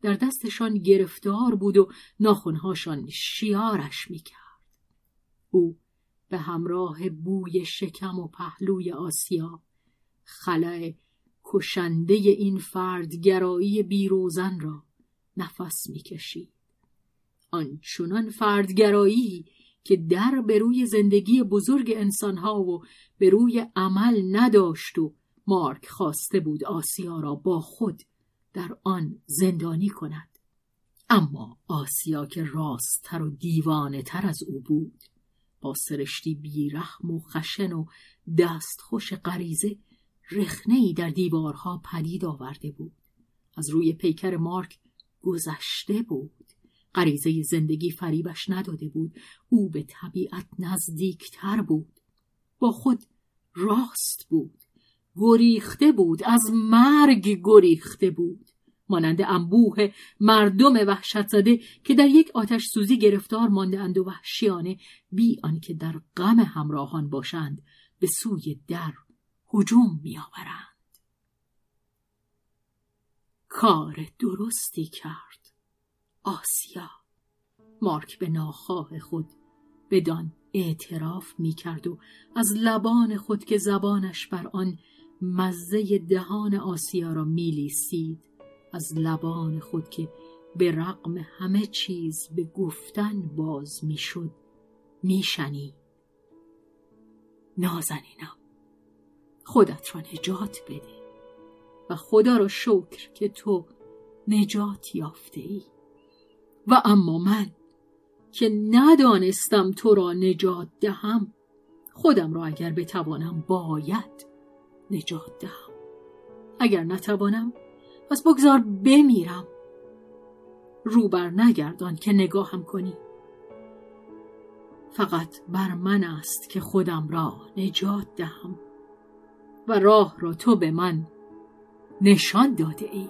در دستشان گرفتار بود و ناخونهاشان شیارش می‌کرد. او به همراه بوی شکم و پهلوی آسیا خلع کشنده این فردگرایی بیروزن را نفس می‌کشید. آنچنان فردگرایی که در به روی زندگی بزرگ انسانها و به روی عمل نداشت و مارک خواسته بود آسیا را با خود در آن زندانی کند. اما آسیا که راستتر و دیوانه تر از او بود با سرشتی بیرحم و خشن و دستخوش غریزه رخنه ای در دیوارها پدید آورده بود. از روی پیکر مارک گذشته بود. غریزه زندگی فریبش نداده بود. او به طبیعت نزدیکتر بود. با خود راست بود. گریخته بود از مرگ گریخته بود. مانند انبوه مردم وحشت زده که در یک آتش سوزی گرفتار مانده اند و وحشیانه بی آنکه در غم همراهان باشند به سوی در هجوم میآورند. کار درستی کرد آسیا. مارک به ناخواه خود بدان اعتراف می کرد و از لبان خود که زبانش بر آن مزه دهان آسیا را میلیسید. از لبان خود که به رقم همه چیز به گفتن باز می‌شد میشنی نازنینم خودت را نجات بده و خدا را شکر که تو نجات یافته ای و اما من که ندانستم تو را نجات دهم خودم را اگر بتوانم باید نجات دهم. اگر نتوانم پس بگذار بمیرم. روبر نگردان که نگاهم کنی. فقط بر من است که خودم را نجات دهم و راه را تو به من نشان داده ای.